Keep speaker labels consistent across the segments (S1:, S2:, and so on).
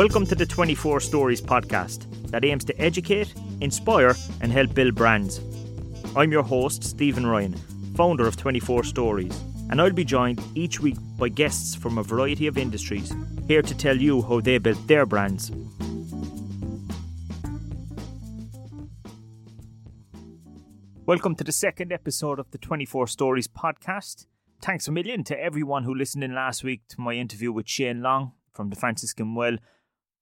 S1: Welcome to the 24 Stories podcast that aims to educate, inspire, and help build brands. I'm your host, Stephen Ryan, founder of 24 Stories, and I'll be joined each week by guests from a variety of industries here to tell you how they built their brands. Welcome to the second episode of the 24 Stories podcast. Thanks a million to everyone who listened in last week to my interview with Shane Long from the Franciscan Well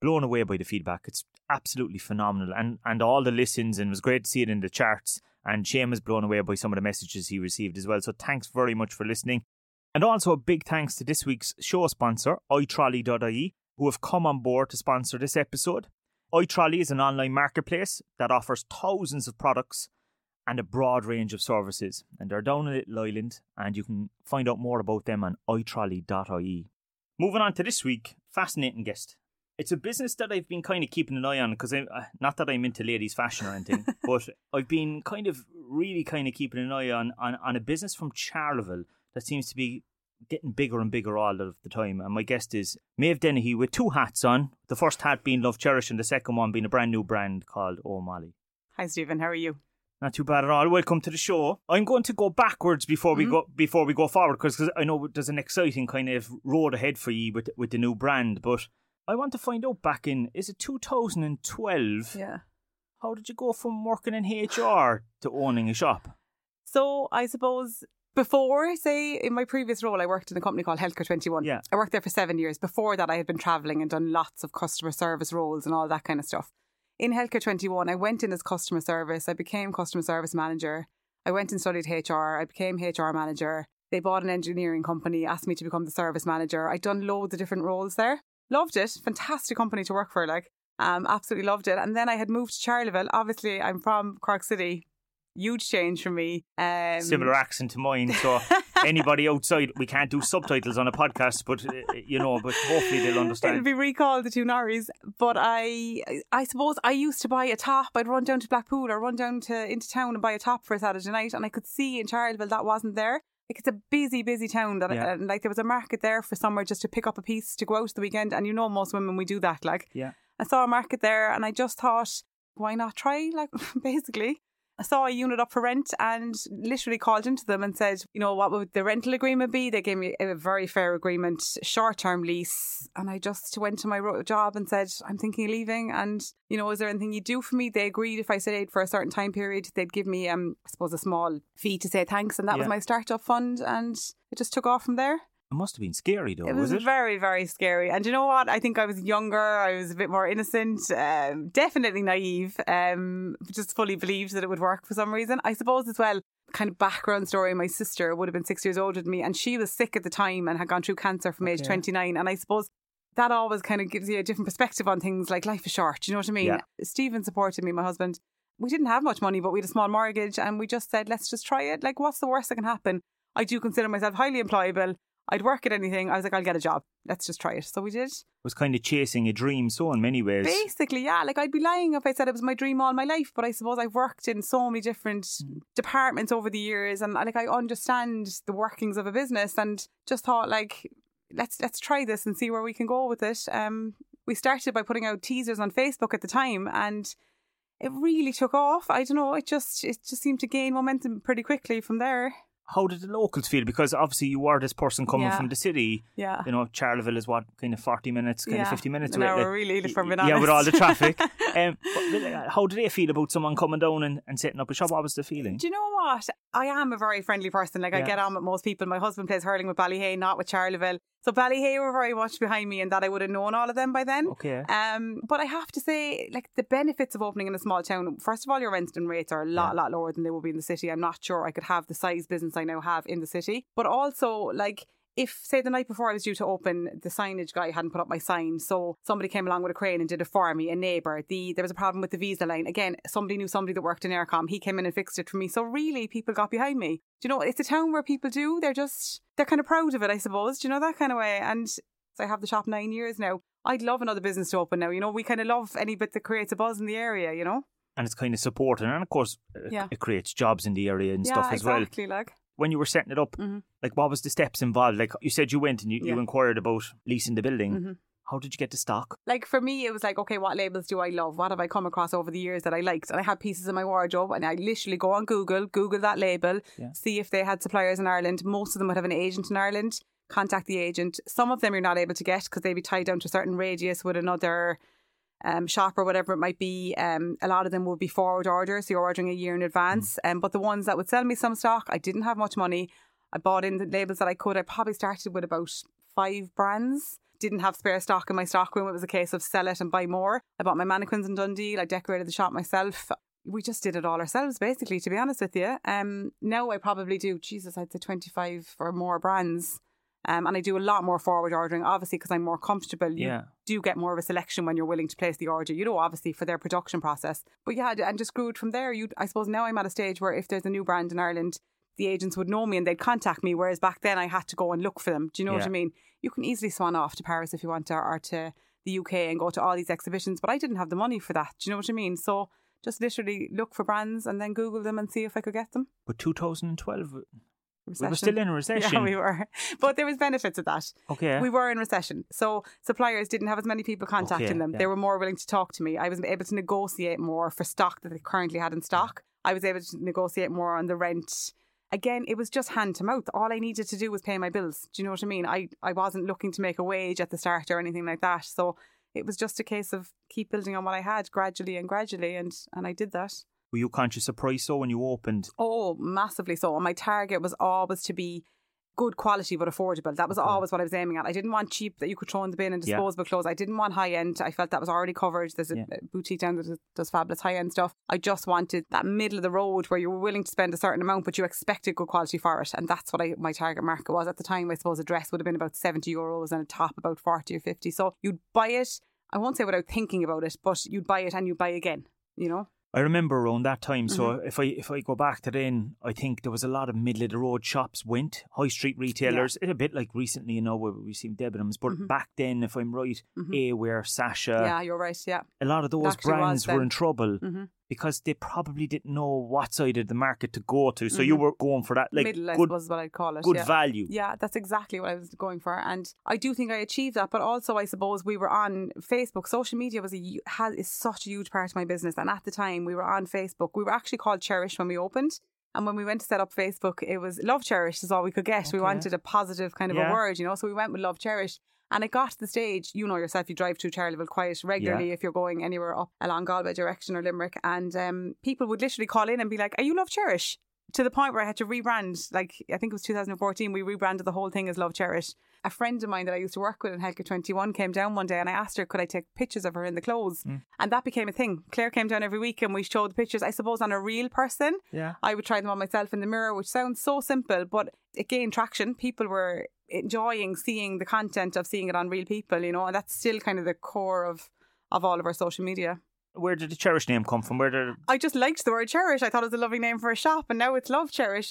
S1: blown away by the feedback. It's absolutely phenomenal, and and all the listens, and it was great to see it in the charts. And Shane was blown away by some of the messages he received as well. So thanks very much for listening. And also a big thanks to this week's show sponsor, iTrolley.ie, who have come on board to sponsor this episode. iTrolley is an online marketplace that offers thousands of products and a broad range of services. And they're down in Little Island, and you can find out more about them on iTrolley.ie. Moving on to this week, fascinating guest it's a business that I've been kind of keeping an eye on because uh, not that I'm into ladies' fashion or anything, but I've been kind of really kind of keeping an eye on, on, on a business from Charleville that seems to be getting bigger and bigger all of the time. And my guest is Maeve Dennehy with two hats on. The first hat being Love Cherish and the second one being a brand new brand called O'Malley.
S2: Hi Stephen, how are you?
S1: Not too bad at all. Welcome to the show. I'm going to go backwards before we mm-hmm. go before we go forward because I know there's an exciting kind of road ahead for you with with the new brand. But I want to find out back in is it 2012?
S2: Yeah.
S1: How did you go from working in HR to owning a shop?
S2: So I suppose before, say, in my previous role, I worked in a company called Healthcare 21.
S1: Yeah.
S2: I worked there for seven years. Before that, I had been travelling and done lots of customer service roles and all that kind of stuff. In Healthcare 21, I went in as customer service. I became customer service manager. I went and studied HR. I became HR manager. They bought an engineering company, asked me to become the service manager. I'd done loads of different roles there loved it. Fantastic company to work for, like, um, absolutely loved it. And then I had moved to Charleville. Obviously, I'm from Cork City. Huge change for me. Um,
S1: Similar accent to mine. So anybody outside, we can't do subtitles on a podcast, but uh, you know, but hopefully they'll understand.
S2: It'll be recalled the two Norries. But I, I suppose I used to buy a top. I'd run down to Blackpool or run down to into town and buy a top for a Saturday night, and I could see in Charleville that wasn't there like it's a busy, busy town. That yeah. and like there was a market there for somewhere just to pick up a piece to go out the weekend. And you know, most women we do that. Like,
S1: yeah,
S2: I saw a market there, and I just thought, why not try? Like, basically, I saw a unit up for rent and literally called into them and said, you know, what would the rental agreement be? They gave me a very fair agreement, short term lease. And I just went to my job and said, I'm thinking of leaving. And, you know, is there anything you do for me? They agreed if I stayed for a certain time period, they'd give me, um, I suppose, a small fee to say thanks. And that yeah. was my startup fund. And it just took off from there.
S1: It must have been scary, though.
S2: It was,
S1: was
S2: it? very, very scary. And you know what? I think I was younger. I was a bit more innocent. Um, definitely naive. Um, just fully believed that it would work for some reason. I suppose as well. Kind of background story. My sister would have been six years older than me, and she was sick at the time and had gone through cancer from okay. age twenty nine. And I suppose that always kind of gives you a different perspective on things like life is short. Do You know what I mean?
S1: Yeah.
S2: Stephen supported me, my husband. We didn't have much money, but we had a small mortgage, and we just said, let's just try it. Like, what's the worst that can happen? I do consider myself highly employable. I'd work at anything. I was like, I'll get a job. Let's just try it. So we did. It
S1: was kind of chasing a dream, so in many ways.
S2: Basically, yeah. Like I'd be lying if I said it was my dream all my life, but I suppose I've worked in so many different mm. departments over the years, and like I understand the workings of a business, and just thought like, let's let's try this and see where we can go with it. Um, we started by putting out teasers on Facebook at the time, and it really took off. I don't know. It just it just seemed to gain momentum pretty quickly from there
S1: how did the locals feel? Because obviously you were this person coming
S2: yeah.
S1: from the city.
S2: Yeah.
S1: You know, Charleville is what kind of forty minutes, kind yeah. of fifty minutes
S2: An
S1: away.
S2: Hour really, from
S1: Yeah, with all the traffic. um, but how did they feel about someone coming down and, and setting up a shop? What was the feeling?
S2: Do you know what? I am a very friendly person. Like yeah. I get on with most people. My husband plays hurling with Ballyhea, not with Charleville. So Ballyhea were very much behind me and that I would have known all of them by then.
S1: Okay.
S2: Um, but I have to say, like the benefits of opening in a small town. First of all, your rent and rates are a lot, yeah. lot lower than they would be in the city. I'm not sure I could have the size business I now have in the city. But also, like if say the night before I was due to open, the signage guy hadn't put up my sign, so somebody came along with a crane and did it for me. A neighbour, the there was a problem with the visa line. Again, somebody knew somebody that worked in Eircom. He came in and fixed it for me. So really, people got behind me. Do you know? It's a town where people do. They're just they're kind of proud of it, I suppose. Do you know that kind of way? And I have the shop nine years now. I'd love another business to open now. You know, we kind of love any bit that creates a buzz in the area. You know
S1: and it's kind of supporting, and of course,
S2: yeah.
S1: it creates jobs in the area and
S2: yeah,
S1: stuff as
S2: exactly,
S1: well.
S2: Exactly, like
S1: when you were setting it up,
S2: mm-hmm.
S1: like what was the steps involved? Like you said, you went and you,
S2: yeah.
S1: you inquired about leasing the building.
S2: Mm-hmm.
S1: How did you get the stock?
S2: Like for me, it was like, okay, what labels do I love? What have I come across over the years that I liked? And I had pieces in my wardrobe, and I literally go on Google, Google that label,
S1: Yeah.
S2: see if they had suppliers in Ireland. Most of them would have an agent in Ireland. Contact the agent. Some of them you're not able to get because they'd be tied down to a certain radius with another um, shop or whatever it might be. Um, a lot of them would be forward orders, so you're ordering a year in advance. Um, but the ones that would sell me some stock, I didn't have much money. I bought in the labels that I could. I probably started with about five brands. Didn't have spare stock in my stock room. It was a case of sell it and buy more. I bought my mannequins in Dundee. I decorated the shop myself. We just did it all ourselves, basically, to be honest with you. Um, now I probably do, Jesus, I'd say 25 or more brands. Um, and I do a lot more forward ordering, obviously, because I'm more comfortable. You
S1: Yeah.
S2: do get more of a selection when you're willing to place the order, you know, obviously for their production process. But yeah, and just grew it from there. You, I suppose now I'm at a stage where if there's a new brand in Ireland, the agents would know me and they'd contact me, whereas back then I had to go and look for them. Do you know what I mean? You can easily swan off to Paris if you want to, or to the UK and go to all these exhibitions, but I didn't have the money for that. Do you know what I mean? So just literally look for brands and then Google them and see if I could get them.
S1: But 2012, we were still in a recession.
S2: Yeah, we were. But there was benefits of that.
S1: okay.
S2: We were in recession. So suppliers didn't have as many people contacting
S1: Okay,
S2: them.
S1: yeah.
S2: They were more willing to talk to me. I was able to negotiate more for stock that they currently had in stock. I was able to negotiate more on the rent. Again, it was just hand to mouth. All I needed to do was pay my bills. Do you know what I mean? I, I wasn't looking to make a wage at the start or anything like that. So it was just a case of keep building on what I had gradually and gradually and, and I did that.
S1: Were you conscious of price though when you opened?
S2: Oh, massively so. And my target was always to be good quality but affordable. That was
S1: Okay.
S2: always what I was aiming at. I didn't want cheap that you could throw in the bin and
S1: Yeah.
S2: disposable clothes. I didn't want high end. I felt that was already covered. There's a
S1: Yeah.
S2: boutique down that does- does fabulous high end stuff. I just wanted that middle of the road where you were willing to spend a certain amount but you expected good quality for it. And that's what I my target market was at the time. I suppose a dress would have been about 70 euros and a top about 40 or 50. So you'd buy it, I won't say without thinking about it, but you'd buy it and you'd buy again, you know?
S1: I remember around that time. So
S2: Mm-hmm.
S1: if I if I go back to then, I think there was a lot of middle of the road shops went high street retailers. A bit like recently, you know, where we've seen Debenhams. But
S2: Mhm.
S1: back then, if I'm right, A-Wear, Sasha,
S2: yeah, you're right. Yeah.
S1: a lot of those brands were in trouble
S2: hmm
S1: because they probably didn't know what side of the market to go to. So you were going for that like
S2: Mm-hmm. Middle,
S1: good
S2: is what I'd call it.
S1: good
S2: yeah.
S1: value.
S2: Yeah, that's exactly what I was going for, and I do think I achieved that. But also, I suppose we were on Facebook. Social media was a has is such a huge part of my business, and at the time we were on Facebook. We were actually called Cherish when we opened. And when we went to set up Facebook, it was Love Cherish is all we could get. We wanted a positive kind of
S1: Yeah.
S2: a word, you know. So we went with Love Cherish. And it got to the stage, you know yourself, you drive through Charleville quite regularly if you're going anywhere up along Galway direction or Limerick. And um, people would literally call in and be like, Are you Love Cherish? To the point where I had to rebrand, like I think it was 2014, we rebranded the whole thing as Love Cherish. A friend of mine that I used to work with in Healthcare 21 came down one day and I asked her, could I take pictures of her in the clothes? And that became a thing. Claire came down every week and we showed the pictures, I suppose, on a real person.
S1: Yeah.
S2: I would try them on myself in the mirror, which sounds so simple, but it gained traction. People were enjoying seeing the content of seeing it on real people, you know, and that's still kind of the core of of all of our social media.
S1: Where did the Cherish name come from? Where did
S2: I just liked the word cherish. I thought it was a lovely name for a shop, and now it's love cherish.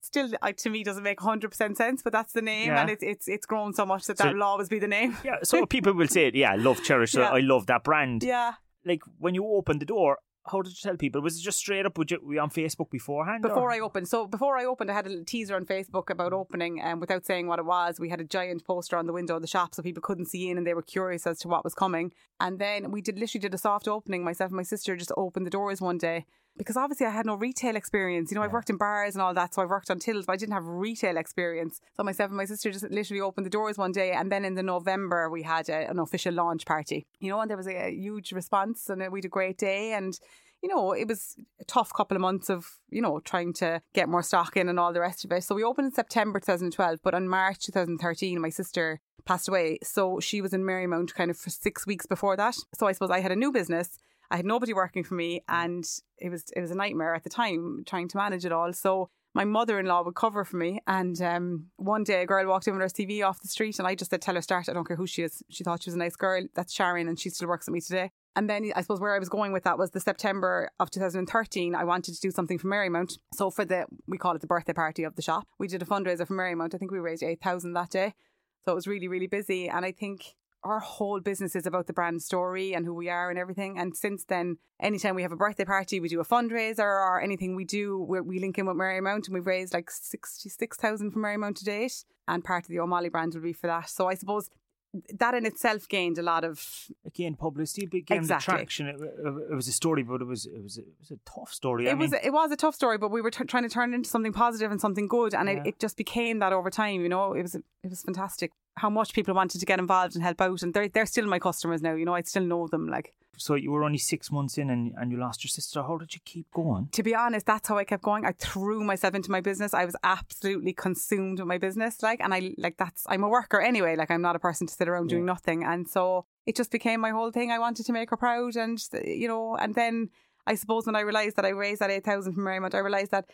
S2: Still, I, to me, doesn't make hundred percent sense, but that's the name,
S1: Yeah.
S2: and it's it's it's grown so much that
S1: So-
S2: that will always be the name.
S1: yeah? So people will say, it. "Yeah, I love Cherish. So
S2: Yeah.
S1: I love that brand."
S2: Yeah.
S1: Like when you open the door, how did you tell people? Was it just straight up? Would you were you on Facebook beforehand?
S2: Before
S1: or?
S2: I opened, so before I opened, I had a little teaser on Facebook about opening, and without saying what it was, we had a giant poster on the window of the shop so people couldn't see in, and they were curious as to what was coming. And then we did literally did a soft opening. Myself and my sister just opened the doors one day because obviously I had no retail experience. You know, I've worked in bars and all that, so I've worked on tills, but I didn't have retail experience. So myself and my sister just literally opened the doors one day, and then in the November we had a, an official launch party. You know, and there was a, a huge response, and we had a great day, and you know, it was a tough couple of months of, you know, trying to get more stock in and all the rest of it. So we opened in September 2012, but in March 2013, my sister passed away. So she was in Marymount kind of for six weeks before that. So I suppose I had a new business. I had nobody working for me and it was it was a nightmare at the time trying to manage it all. So my mother-in-law would cover for me and um, one day a girl walked in with her CV off the street and I just said tell her start I don't care who she is she thought she was a nice girl that's Sharon and she still works with me today and then I suppose where I was going with that was the September of 2013. I wanted to do something for Marymount. So for the, we call it the birthday party of the shop, we did a fundraiser for Marymount. I think we raised 8,000 that day. So it was really, really busy. And I think our whole business is about the brand story and who we are and everything. And since then, anytime we have a birthday party, we do a fundraiser or anything we do, we we link in with Marymount and we've raised like 66,000 from Marymount to date. And part of the O'Malley brand will be for that. So I suppose that in itself gained a lot of
S1: again publicity, but again
S2: Exactly.
S1: traction. It, it was a story, but it was it was it was a tough story. I
S2: it was
S1: mean,
S2: it was a tough story, but we were t- trying to turn it into something positive and something good, and
S1: Yeah.
S2: it, it just became that over time. You know, it was it was fantastic how much people wanted to get involved and help out, and they're they're still my customers now. You know, I still know them. Like
S1: so you were only six months in, and, and you lost your sister. How did you keep going?
S2: to be honest, that's how I kept going. I threw myself into my business. I was absolutely consumed with my business, like, and I like that's I'm a worker anyway. Like I'm not a person to sit around doing nothing, and so it just became my whole thing. I wanted to make her proud, and you know, and then I suppose when I realised that I raised that eight thousand from Marymount, I realised that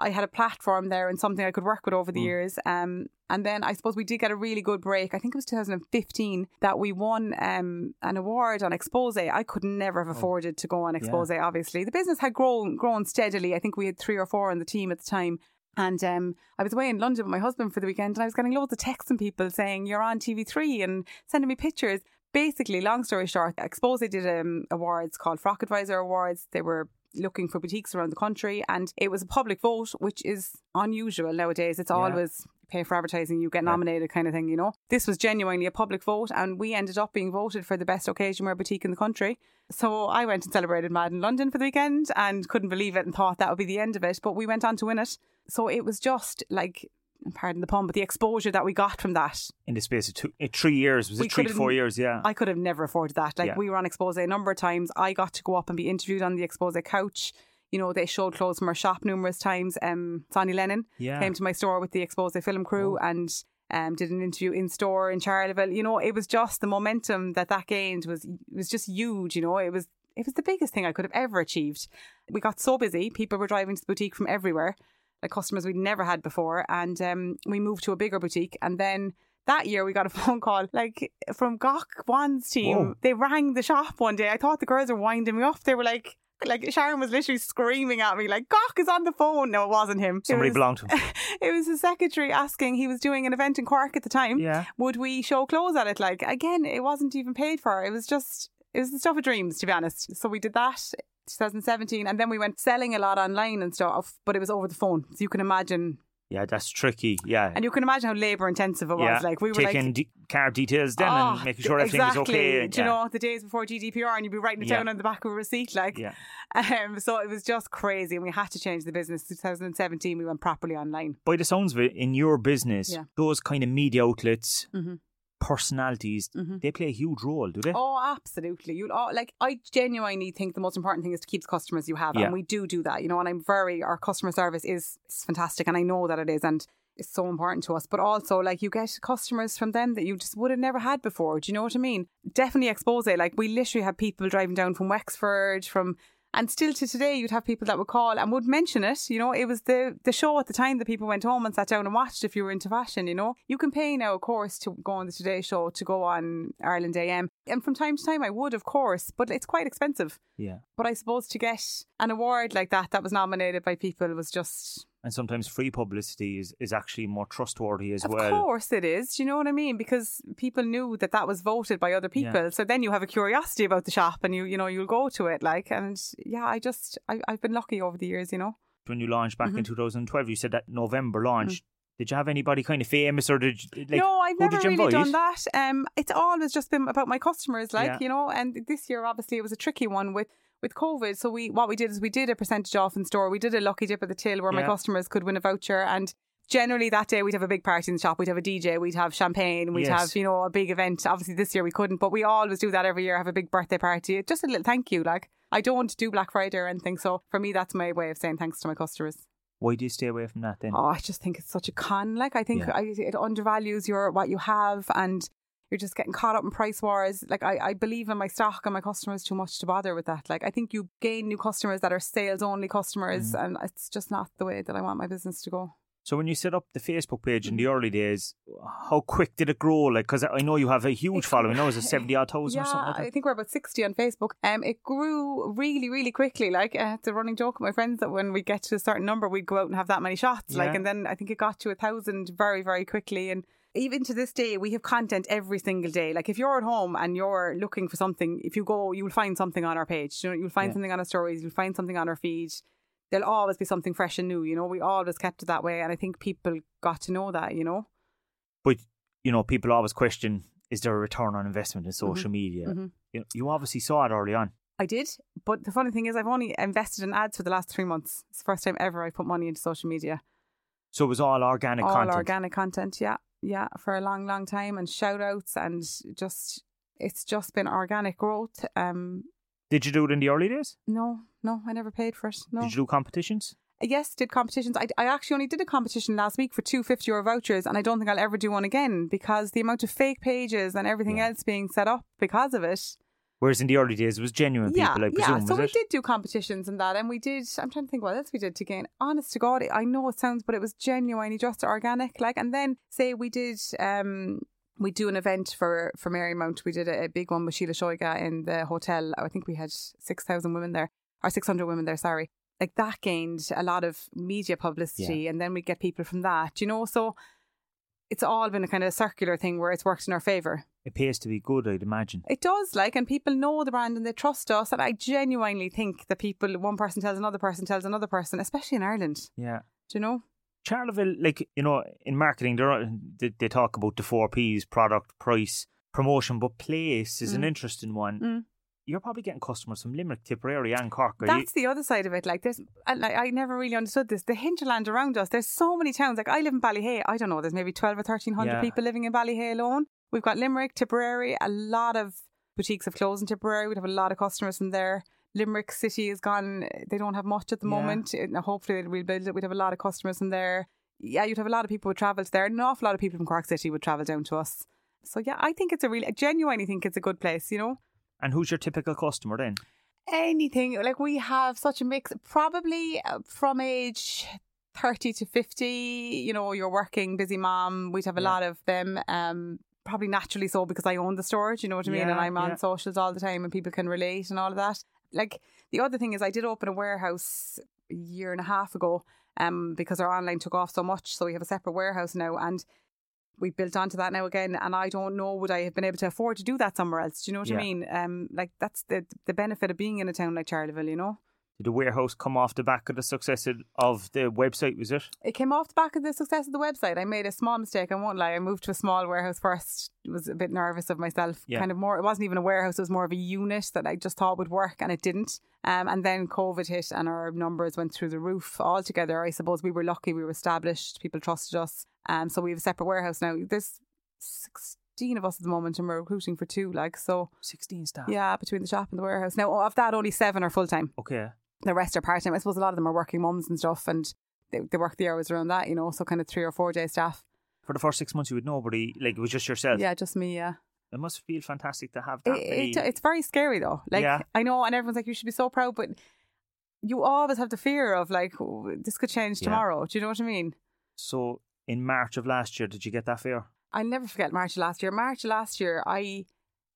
S2: I had a platform there and something I could work with over the
S1: Mm.
S2: years. Um, and then I suppose we did get a really good break. I think it was 2015 that we won um, an award on Expose. I could never have afforded to go on Expose, obviously. The business had grown grown steadily. I think we had three or four on the team at the time. And um, I was away in London with my husband for the weekend and I was getting loads of texts from people saying, You're on TV3 and sending me pictures. Basically, long story short, Expose did um, awards called Frock Advisor Awards. They were looking for boutiques around the country and it was a public vote, which is unusual nowadays. It's
S1: Yeah.
S2: always pay for advertising, you get nominated kind of thing, you know. This was genuinely a public vote and we ended up being voted for the best occasion wear boutique in the country. So I went and celebrated Mad in London for the weekend and couldn't believe it and thought that would be the end of it. But we went on to win it. So it was just like pardon the pun, but the exposure that we got from that
S1: In the space of two, uh, three years, was it three four years? Yeah.
S2: I could have never afforded that. Like
S1: Yeah.
S2: we were on Expose a number of times. I got to go up and be interviewed on the Expose couch. You know, they showed clothes from our shop numerous times. Um, Sonny Lennon
S1: Yeah.
S2: came to my store with the Expose film crew and um, did an interview in store in Charleville. You know, it was just the momentum that that gained was was just huge. You know, it was it was the biggest thing I could have ever achieved. We got so busy; people were driving to the boutique from everywhere, like customers we'd never had before, and um, we moved to a bigger boutique. And then that year, we got a phone call like from Gok Wan's team.
S1: Whoa.
S2: They rang the shop one day. I thought the girls were winding me up. They were like. Like Sharon was literally screaming at me, like "Gok is on the phone." No, it wasn't him. It
S1: Somebody
S2: was-
S1: belonged to him.
S2: it was the secretary asking he was doing an event in Cork at the time
S1: Yeah.
S2: would we show clothes at it like again it wasn't even paid for it was just it was the stuff of dreams to be honest so we did that 2017 and then we went selling a lot online and stuff but it was over the phone so you can imagine
S1: Yeah, that's tricky. Yeah.
S2: and you can imagine how labour intensive it was
S1: yeah.
S2: like we were
S1: taking
S2: like
S1: de- card details then
S2: "Oh,
S1: and making sure everything
S2: exactly.
S1: was okay.
S2: Do you
S1: yeah.
S2: know the days before GDPR and you'd be writing it
S1: Yeah.
S2: down on the back of a receipt like
S1: Yeah.
S2: um, so it was just crazy and we had to change the business 2017 we went properly online
S1: By the sounds of it, in your business,
S2: Yeah.
S1: those kind of media outlets,
S2: Mhm.
S1: Personalities,
S2: Mhm.
S1: they play a huge role, do they?
S2: Oh, absolutely. You oh, like I genuinely think the most important thing is to keep the customers you have,
S1: Yeah.
S2: and we do do that. You know, and I'm very our customer service is, is fantastic, and I know that it is, and it's so important to us. But also, like you get customers from them that you just would have never had before. Do you know what I mean? Definitely expose. Like we literally had people driving down from Wexford, from and still to today, you'd have people that would call and would mention it. You know, it was the the show at the time that people went home and sat down and watched. If you were into fashion, you know, you can pay now, of course, to go on the Today Show, to go on Ireland AM, and from time to time, I would, of course, but it's quite expensive.
S1: Yeah.
S2: But I suppose to get an award like that that was nominated by people was just
S1: And sometimes free publicity is, is actually more trustworthy as
S2: Of
S1: well.
S2: Of course it is. Do you know what I mean? Because people knew that that was voted by other people. So then you have a curiosity about the shop and you, you know, you'll go to it. Like, and yeah, I just, I, I've been lucky over the years, you know.
S1: When you launched back
S2: Mm-hmm.
S1: in 2012, you said that November launch. Did you have anybody kind of famous or did you, like,
S2: no, I've never really
S1: invite?
S2: done that. Um, it's always just been about my customers, like
S1: Yeah.
S2: you know. And this year, obviously, it was a tricky one with with COVID. So we, what we did is we did a percentage off in store. We did a lucky dip at the till where my customers could win a voucher and. Generally, that day we'd have a big party in the shop. We'd have a DJ, we'd have champagne, we'd
S1: Yes.
S2: have you know a big event. Obviously, this year we couldn't, but we always do that every year. Have a big birthday party, just a little thank you. Like I don't do Black Friday or anything, so for me, that's my way of saying thanks to my customers.
S1: Why do you stay away from that then?
S2: Oh, I just think it's such a con. Like I think
S1: Yeah.
S2: I, it undervalues your what you have, and you're just getting caught up in price wars. Like I, I believe in my stock and my customers too much to bother with that. Like I think you gain new customers that are sales only customers,
S1: Mm.
S2: and it's just not the way that I want my business to go.
S1: So when you set up the Facebook page in the
S2: Mm-hmm.
S1: early days, how quick did it grow? Like, because I know you have a huge following. Now, is it seventy odd thousand
S2: yeah,
S1: or something like?
S2: I think we're about sixty on Facebook. Um, it grew really, really quickly. Like uh, it's a running joke with my friends that when we get to a certain number, we'd go out and have that many shots. Like, and then I think it got to a thousand very, very quickly. And even to this day, we have content every single day. Like if you're at home and you're looking for something, if you go, you'll find something on our page. You know, you'll find
S1: Yeah.
S2: something on our stories. You'll find something on our feed. There'll always be something fresh and new. You know, we always kept it that way, and I think people got to know that. You know.
S1: But you know, people always question: is there a return on investment in social
S2: Mm-hmm.
S1: media? You, you obviously saw it early on.
S2: I did, but the funny thing is, I've only invested in ads for the last three months. It's the first time ever I put money into social media.
S1: So it was all organic
S2: All
S1: content.
S2: organic content, yeah, yeah, for a long, long time, and shout outs, and just it's just been organic growth. Um,
S1: Did you do it in the early days?
S2: no, no, I never paid for it. No,
S1: Did you do competitions?
S2: yes, did competitions. I, I actually only did a competition last week for two 50 euro vouchers, and I don't think I'll ever do one again because the amount of fake pages and everything
S1: Yeah.
S2: else being set up because of it.
S1: Whereas in the early days, it was genuine
S2: yeah,
S1: people, I presume.
S2: yeah.
S1: So
S2: we
S1: it?
S2: did do competitions and that, and we did. I'm trying to think what else we did to gain. Honest to God, I know it sounds, but it was genuinely just organic. Like, and then say we did. um we do an event for for Marymount. We did a, a big one with Síle Seoige in the hotel. I think we had six thousand women there, or six hundred women there. Sorry, like that gained a lot of media publicity, and then we get people from that. You know, so it's all been a kind of circular thing where it's worked in our favour.
S1: It pays to be good, I'd imagine.
S2: It does, like, and people know the brand and they trust us. And I genuinely think that people, one person tells another person, tells another person, especially in Ireland.
S1: Yeah.
S2: Do you know?
S1: Charleville, like, you know, in marketing, they, they talk about the four P's product, price, promotion, but place is an
S2: Mm.
S1: interesting one.
S2: Mm.
S1: You're probably getting customers from Limerick, Tipperary, and Cork. Are you?
S2: That's the other side of it. Like, there's, and I, never really understood this. The hinterland around us, there's so many towns. Like, I live in Ballyhea. I don't know, there's maybe 12 or 1300
S1: Yeah.
S2: people living in Ballyhea alone. We've got Limerick, Tipperary, a lot of boutiques have closed in Tipperary. We'd have a lot of customers from there. Limerick City is gone. They don't have much at the
S1: Yeah.
S2: moment. Uh, and hopefully we'll build it. We'd have a lot of customers from there. Yeah, you'd have a lot of people would travel to there. An awful lot of people from Cork City would travel down to us. So yeah, I think it's a really, I genuinely think it's a good place, you know?
S1: And who's your typical customer then?
S2: anything like we have such a mix probably uh, from age 30 to 50 you know you're working busy mom we'd have a
S1: Yeah.
S2: lot of them um probably naturally so because I own the storage you know what I mean and I'm on
S1: yeah.
S2: socials all the time and people can relate and all of that like the other thing is I did open a warehouse a year and a half ago um because our online took off so much so we have a separate warehouse now and we built onto that now again and I don't know would I have been able to afford to do that somewhere else. Do you know what
S1: Yeah.
S2: I mean? Um like that's the the benefit of being in a town like Charleville you know
S1: Did the warehouse come off the back of the success of- of the website, was it?
S2: it came off the back of the success of the website. I made a small mistake. I won't lie. I moved to a small warehouse first. Was a bit nervous of myself.
S1: Yeah.
S2: Kind of more. It wasn't even a warehouse. It was more of a unit that I just thought would work, and it didn't. Um, and then COVID hit, and our numbers went through the roof altogether. I suppose we were lucky. We were established. People trusted us. Um, so we have a separate warehouse now. There's sixteen of us at the moment, and we're recruiting for two. Like so,
S1: 16 staff.
S2: yeah, between the shop and the warehouse. Now of that, only seven are full time
S1: Okay.
S2: The rest are part time. I suppose a lot of them are working mums and stuff, and they, they work the hours around that, you know. So kind of three or four day staff.
S1: For the first six months, you had nobody, like, it was just yourself.
S2: Yeah, just me. Yeah,
S1: It must feel fantastic to have that many.
S2: it, it's very scary though. Like
S1: Yeah.
S2: I know, and everyone's like, you should be so proud, but you always have the fear of like oh, this could change
S1: Yeah.
S2: tomorrow. Do you know what I mean?
S1: so, in March of last year, did you get that fear?
S2: I'll never forget March of last year. March of last year, I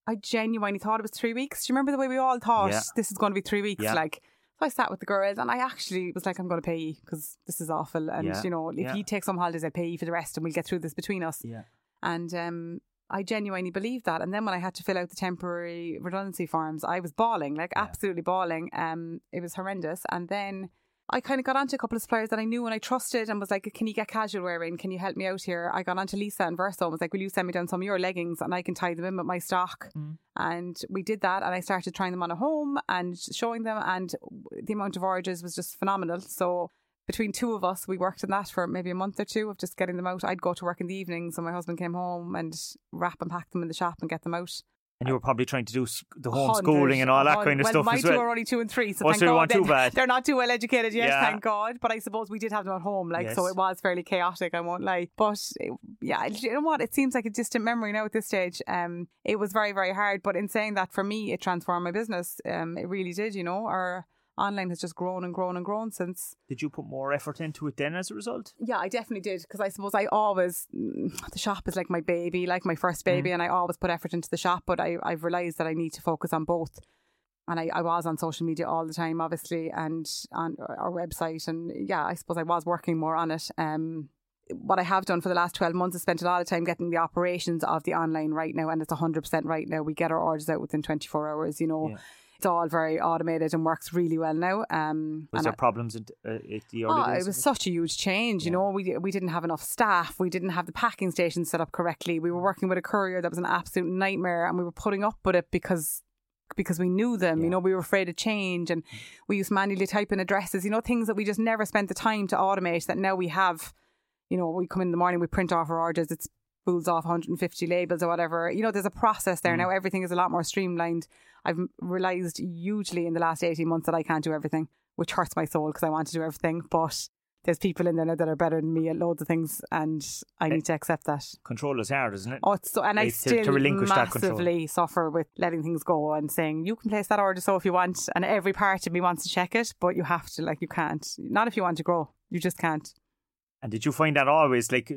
S2: I genuinely thought it was three weeks. Do you remember the way we all thought
S1: Yeah.
S2: this is going to be three weeks?
S1: Yeah.
S2: Like, so I sat with the girls and I actually was like, I'm going to pay you because this is awful. And,
S1: Yeah.
S2: you know, if
S1: Yeah.
S2: you take some holidays, I'll pay you for the rest and we'll get through this between us.
S1: Yeah.
S2: And um, I genuinely believed that. And then when I had to fill out the temporary redundancy forms, I was bawling, like
S1: Yeah.
S2: absolutely bawling. Um, it was horrendous. And then I kind of got onto a couple of suppliers that I knew and I trusted and was like, can you get casual wear in? Can you help me out here? I got onto Lisa and Verso and was like, will you send me down some of your leggings and I can tie them in with my stock?
S1: Mm.
S2: And we did that and I started trying them on at home and showing them and the amount of orders was just phenomenal. So between two of us, we worked on that for maybe a month or two of just getting them out. I'd go to work in the evenings and my husband came home and wrap and pack them in the shop and get them out.
S1: And you were probably trying to do the homeschooling and all that kind of
S2: well,
S1: stuff
S2: my
S1: as
S2: two
S1: well.
S2: are only two and three, so
S1: Oh,
S2: thank
S1: so
S2: God
S1: too bad.
S2: they're not too well educated yet,
S1: Yeah.
S2: thank God. But I suppose we did have them at home, like so it was fairly chaotic. I won't lie, but it- yeah, you know what? It seems like a distant memory now at this stage. Um, it was very very hard, but in saying that, for me, it transformed my business. Um, it really did. You know, our online has just grown and grown and grown since.
S1: Did you put more effort into it then as a result?
S2: Yeah, I definitely did because I suppose I always mm, the shop is like my baby, like my first baby, and I always put effort into the shop. But I I've realised that I need to focus on both. And I, I was on social media all the time, obviously, and on our website. And yeah, I suppose I was working more on it. Um, what I have done for the last 12 months is spent a lot of time getting the operations of the online right now, and it's 100% right now. We get our orders out within 24 hours, you know.
S1: Yeah.
S2: It's all very automated and works really well now. Um,
S1: Was there
S2: I-
S1: problems in, uh, at the early
S2: Oh,
S1: days
S2: it was such a huge change. You know, we we didn't have enough staff. We didn't have the packing station set up correctly. We were working with a courier that was an absolute nightmare, and we were putting up with it because because we knew them.
S1: Yeah.
S2: You know, we were afraid of change, and we used to manually type in addresses. You know, things that we just never spent the time to automate. That now we have. You know, we come in the morning, we print off our orders. It's spools off 150 labels or whatever. You know, there's a process there
S1: Mm.
S2: now. Everything is a lot more streamlined. I've realized hugely in the last 18 months that I can't do everything, which hurts my soul because I want to do everything. But there's people in there now that are better than me at loads of things, and I need to accept that.
S1: Control is hard, isn't it?
S2: Oh, it's so, and I
S1: Like, to-
S2: still
S1: to relinquish that
S2: massively suffer with letting things go and saying you can place that order so if you want, and every part of me wants to check it, but you have to, like, you can't. Not if you want to grow, you just can't.
S1: And did you find that always like uh,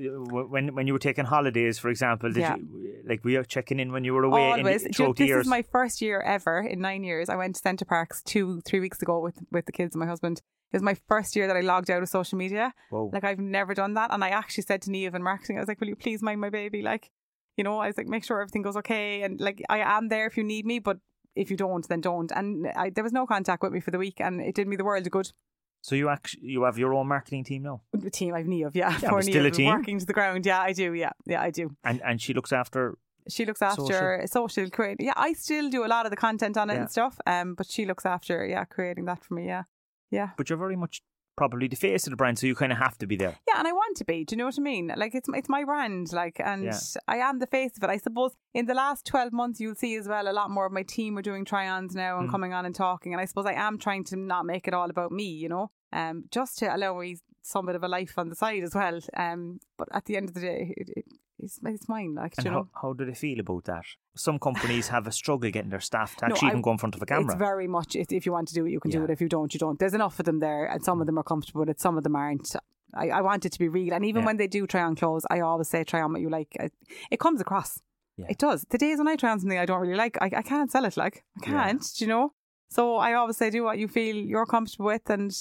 S1: when when you were taking holidays, for example? Did
S2: Yeah.
S1: you like we are checking in when you were away
S2: Always. you-
S1: throughout
S2: this
S1: years?
S2: is my first year ever in nine years. I went to Center Parcs two, three weeks ago with with the kids and my husband. It was my first year that I logged out of social media.
S1: Whoa.
S2: Like I've never done that, and I actually said to Neve in marketing, I was like, "Will you please mind my baby?" Like, you know, I was like, "Make sure everything goes okay," and like I am there if you need me, but if you don't, then don't. And I, there was no contact with me for the week, and it did me the world of good.
S1: So you actually you have your own marketing team now,
S2: The team I've Neve, yeah,
S1: Yeah,
S2: for
S1: but still a team.
S2: working to the ground. Yeah, I do. Yeah, yeah, I do.
S1: and and she looks after.
S2: She looks after social, create. Yeah, I still do a lot of the content on it
S1: Yeah.
S2: and stuff. Um, but she looks after yeah creating that for me. Yeah, yeah,
S1: But you're very much probably the face of the brand, so you kind of have to be there.
S2: yeah. And I want to be. Do you know what I mean? Like it's it's my brand. Like, and
S1: Yeah.
S2: I am the face of it. I suppose in the last twelve months, you'll see as well a lot more of my team are doing try-ons now and
S1: Mm.
S2: coming on and talking. And I suppose I am trying to not make it all about me. You know, um, just to allow me some bit of a life on the side as well. Um, but at the end of the day, it, it, it's it's mine. Like,
S1: And
S2: you know.
S1: how, how do they feel about that? Some companies have a struggle getting their staff to
S2: No,
S1: actually
S2: I-
S1: even go in front of a camera.
S2: It's very much if if you want to do it, you can do it. If you don't, you don't. There's enough of them there, and some of mm. them are comfortable with it. Some of them aren't. I, I want it to be real, and even
S1: Yeah.
S2: when they do try on clothes, I always say try on what you like. It, it comes across.
S1: Yeah.
S2: It does. The days when I try on something I don't really like, I, I can't sell it. Like I can't. Do you know? So I always say do what you feel you're comfortable with, and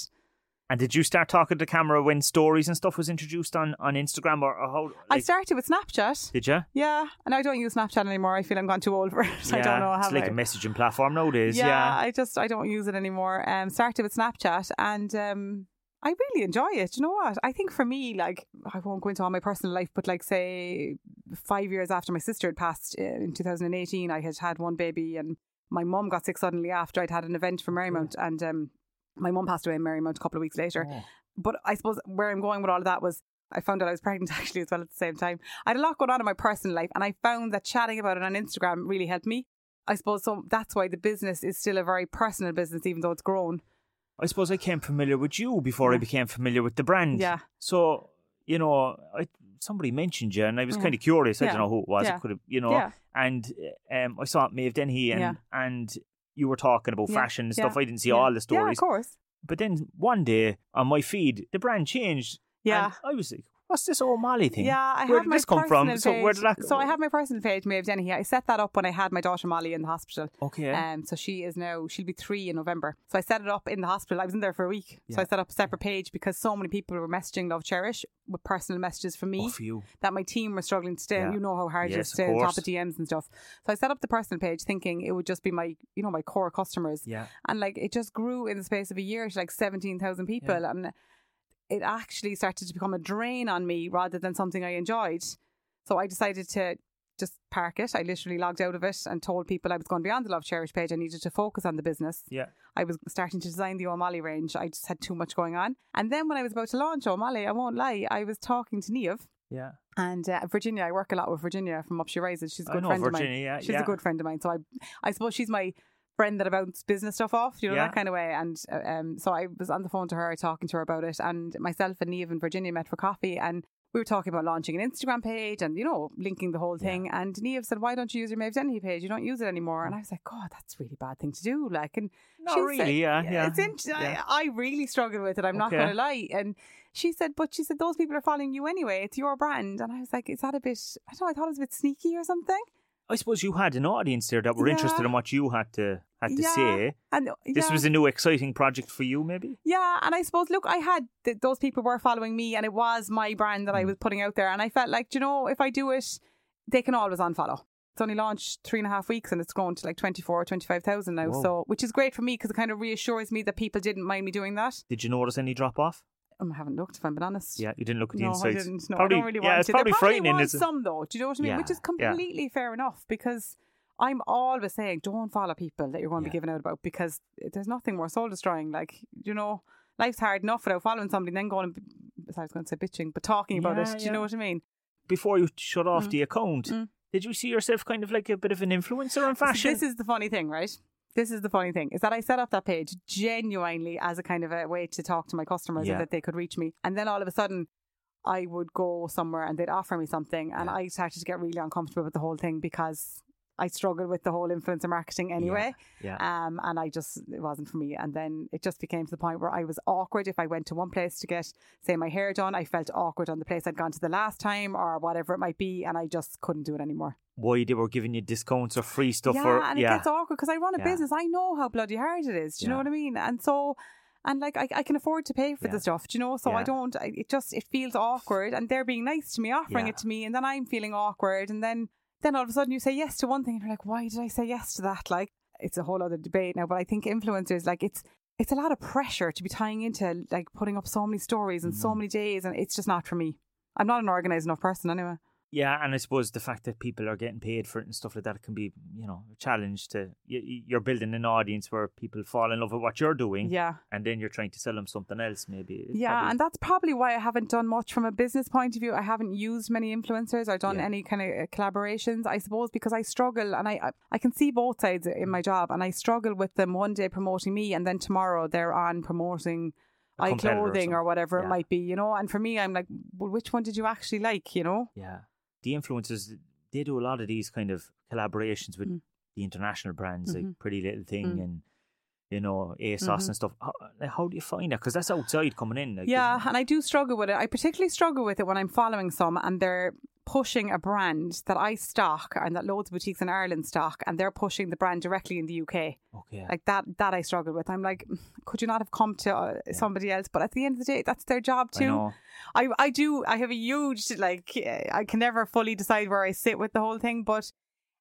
S1: and did you start talking to the camera when stories and stuff was introduced on, on Instagram or, or how?
S2: I started with Snapchat.
S1: Did you?
S2: Yeah, and I don't use Snapchat anymore. I feel I'm gone too old for it. I don't know.
S1: How
S2: it's
S1: like
S2: I?
S1: a messaging platform nowadays.
S2: yeah,
S1: Yeah.
S2: I just I don't use it anymore. Um, started with Snapchat, and um, I really enjoy it. You know what? I think for me, like I won't go into all my personal life, but like say five years after my sister had passed uh, in 2018, I had had one baby, and my mum got sick suddenly after I'd had an event for Marymount, and um, my mum passed away in Marymount a couple of weeks later.
S1: Oh.
S2: But I suppose where I'm going with all of that was I found out I was pregnant actually as well at the same time. I had a lot going on in my personal life, and I found that chatting about it on Instagram really helped me. I suppose so. That's why the business is still a very personal business, even though it's grown.
S1: I suppose I came familiar with you before I became familiar with the brand.
S2: Yeah.
S1: So, you know, I, somebody mentioned you and I was
S2: Yeah.
S1: kind of curious. I
S2: Yeah.
S1: don't know who it was.
S2: Yeah.
S1: It could have, you know,
S2: Yeah.
S1: and um, I saw it Maeve Dennehy and,
S2: Yeah.
S1: and you were talking about
S2: Yeah.
S1: fashion and stuff.
S2: Yeah.
S1: I didn't see
S2: Yeah.
S1: all the
S2: Yeah,
S1: stories.
S2: of course.
S1: but then one day on my feed, the brand changed.
S2: Yeah.
S1: And I was like, what's this O'Malley thing?
S2: Yeah, I
S1: Where
S2: have
S1: did
S2: my
S1: this come from?
S2: personal
S1: So where
S2: page.
S1: did that
S2: So I have my personal page, Maeve Dennehy. I set that up when I had my daughter Molly in the hospital.
S1: Okay.
S2: Um, so she is now she'll be three in November. So I set it up in the hospital. I was in there for a week. So I set up a separate page because so many people were messaging Love Cherish with personal messages for me
S1: oh, for you.
S2: that my team were struggling to stay.
S1: Yeah.
S2: You know how hard it
S1: Yes,
S2: is
S1: of
S2: to stay on top of DMs and stuff. So I set up the personal page thinking it would just be my you know my core customers.
S1: Yeah.
S2: And like it just grew in the space of a year to like seventeen thousand people, and it actually started to become a drain on me rather than something I enjoyed. So I decided to just park it. I literally logged out of it and told people I was going to be on the Love Cherish page. I needed to focus on the business.
S1: Yeah.
S2: I was starting to design the O'Malley range. I just had too much going on. And then when I was about to launch O'Malley, I won't lie, I was talking to Neve.
S1: Yeah.
S2: And uh, Virginia, I work a lot with Virginia from Up She Rises. She's a
S1: I
S2: good
S1: know
S2: friend of
S1: Virginia,
S2: mine.
S1: yeah,
S2: She's
S1: yeah.
S2: a good friend of mine. So I, I suppose she's my friend that I bounce business stuff off, you know,
S1: Yeah.
S2: that kind of way. And uh, um, so I was on the phone to her, talking to her about it. And myself and Neve and Virginia met for coffee. And we were talking about launching an Instagram page and, you know, linking the whole thing. And Neve said, Why don't you use your Maeve Dennehy page? You don't use it anymore. And I was like, God, that's a really bad thing to do. Like, and
S1: Not
S2: she
S1: really,
S2: said-
S1: yeah, yeah,
S2: It's int-
S1: yeah.
S2: I, I really struggle with it. I'm not going to lie. And she said, but she said, those people are following you anyway. It's your brand. And I was like, is that a bit, I don't know, I thought it was a bit sneaky or something.
S1: I suppose you had an audience there that were interested in what you had to had to
S2: Yeah.
S1: say.
S2: And
S1: This was a new exciting project for you, maybe.
S2: Yeah, and I suppose look, I had th- those people were following me, and it was my brand that I
S1: Mm.
S2: was putting out there, and I felt like, do you know, if I do it, they can always unfollow. it's only launched three and a half weeks and it's grown to like 24 or 25,000 now.
S1: Whoa.
S2: So, which is great for me because it kind of reassures me that people didn't mind me doing that.
S1: Did you notice any drop off?
S2: Um, I haven't looked, if I'm being honest.
S1: Yeah, you didn't look at the
S2: no, I didn't. No,
S1: Probably-
S2: I don't really
S1: yeah,
S2: want
S1: it's
S2: to.
S1: probably
S2: there probably
S1: frightening,
S2: was some though. Do you know what I mean? Which
S1: Yeah,
S2: is
S1: yeah.
S2: completely fair enough because I'm always saying don't follow people that you're going to
S1: Yeah.
S2: be giving out about because there's nothing more soul destroying. Like you know, life's hard enough without following somebody, and then going. And, I was going to say bitching, but talking about
S1: Yeah,
S2: it. Do you know what I mean?
S1: Before you shut off
S2: Mm.
S1: the account,
S2: Mm.
S1: did you see yourself kind of like a bit of an influencer in
S2: So
S1: fashion?
S2: this is the funny thing, right? This is the funny thing is that I set up that page genuinely as a kind of a way to talk to my customers
S1: Yeah.
S2: and that they could reach me. And then all of a sudden, I would go somewhere and they'd offer me something, and
S1: Yeah.
S2: I started to get really uncomfortable with the whole thing because I struggled with the whole influencer marketing anyway.
S1: yeah.
S2: Um, and I just it wasn't for me. And then it just became to the point where I was awkward if I went to one place to get, say, my hair done. I felt awkward on the place I'd gone to the last time or whatever it might be, and I just couldn't do it anymore.
S1: Why they were giving you discounts or free stuff
S2: yeah,
S1: or
S2: and
S1: yeah.
S2: it gets awkward because I run a
S1: Yeah.
S2: business. I know how bloody hard it is. Do you know what I mean? And so, and like I, I can afford to pay for
S1: Yeah.
S2: the stuff. Do you know? So I don't. I, it just it feels awkward, and they're being nice to me, offering
S1: Yeah.
S2: it to me, and then I'm feeling awkward, and then then all of a sudden you say yes to one thing, and you're like, why did I say yes to that? Like it's a whole other debate now. But I think influencers like it's. It's a lot of pressure to be tying into like putting up so many stories and so
S1: Mhm.
S2: many days, and it's just not for me. I'm not an organized enough person anyway.
S1: Yeah, and I suppose the fact that people are getting paid for it and stuff like that can be, you know, a challenge to you, you're building an audience where people fall in love with what you're doing,
S2: Yeah.
S1: and then you're trying to sell them something else, maybe. It's
S2: Yeah,
S1: probably-
S2: and that's probably why I haven't done much from a business point of view. I haven't used many influencers or done
S1: Yeah.
S2: any kind of uh, collaborations. I suppose because I struggle, and I I- can see both sides in my job, and I struggle with them one day promoting me, and then tomorrow they're on promoting. Eye
S1: competitor or
S2: clothing or whatever
S1: Yeah.
S2: it might be, you know. And for me, I'm like, well, which one did you actually like, you know?
S1: yeah, the influencers they do a lot of these kind of collaborations with
S2: Mm.
S1: the international brands
S2: Mhm.
S1: like Pretty Little Thing
S2: Mm.
S1: and you know ASOS
S2: Mhm.
S1: and stuff. How, how do you find that? Because that's outside coming in. Like,
S2: Yeah, and I do struggle with it. I particularly struggle with it when I'm following some and they're pushing a brand that I stock and that loads of boutiques in Ireland stock, and they're pushing the brand directly in the UK.
S1: Okay.
S2: Like that, that I struggle with. I'm like, could you not have come to uh, somebody else? But at the end of the day, that's their job
S1: I
S2: too.
S1: know.
S2: I, I do. I have a huge like. I can never fully decide where I sit with the whole thing, but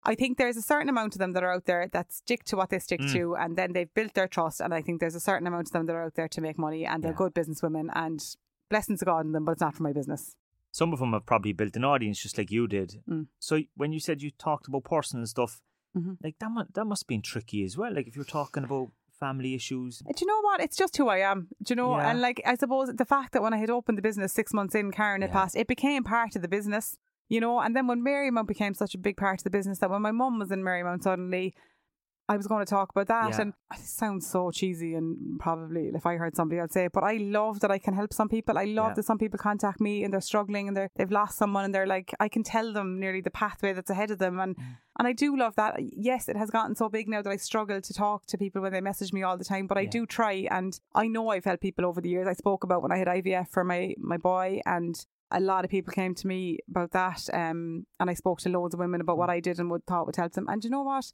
S2: I think there's a certain amount of them that are out there that stick to what they stick
S1: Mm.
S2: to, and then they've built their trust. And I think there's a certain amount of them that are out there to make money, and they're
S1: Yeah.
S2: good businesswomen, and blessings of God in them, but it's not for my business.
S1: Some of them have probably built an audience just like you did.
S2: Mm.
S1: So when you said you talked about personal stuff,
S2: Mhm.
S1: like that, mu- that must have been tricky as well. Like if you're talking about family issues.
S2: Do you know what? It's just who I am. Do you know?
S1: Yeah.
S2: And like, I suppose the fact that when I had opened the business six months in, Karen had
S1: Yeah.
S2: passed, it became part of the business, you know? And then when Marymount became such a big part of the business that when my mum was in Marymount suddenly, I was going to talk about that.
S1: Yeah.
S2: And it sounds so cheesy and probably if I heard somebody else say it, but I love that I can help some people. I love
S1: Yeah.
S2: that some people contact me and they're struggling and they're, they've lost someone and they're like, I can tell them nearly the pathway that's ahead of them. And, and I do love that. Yes, it has gotten so big now that I struggle to talk to people when they message me all the time, but I
S1: Yeah.
S2: do try. And I know I've helped people over the years. I spoke about when I had IVF for my, my boy and a lot of people came to me about that. Um, and I spoke to loads of women about what I did and would thought would help them. And you know what?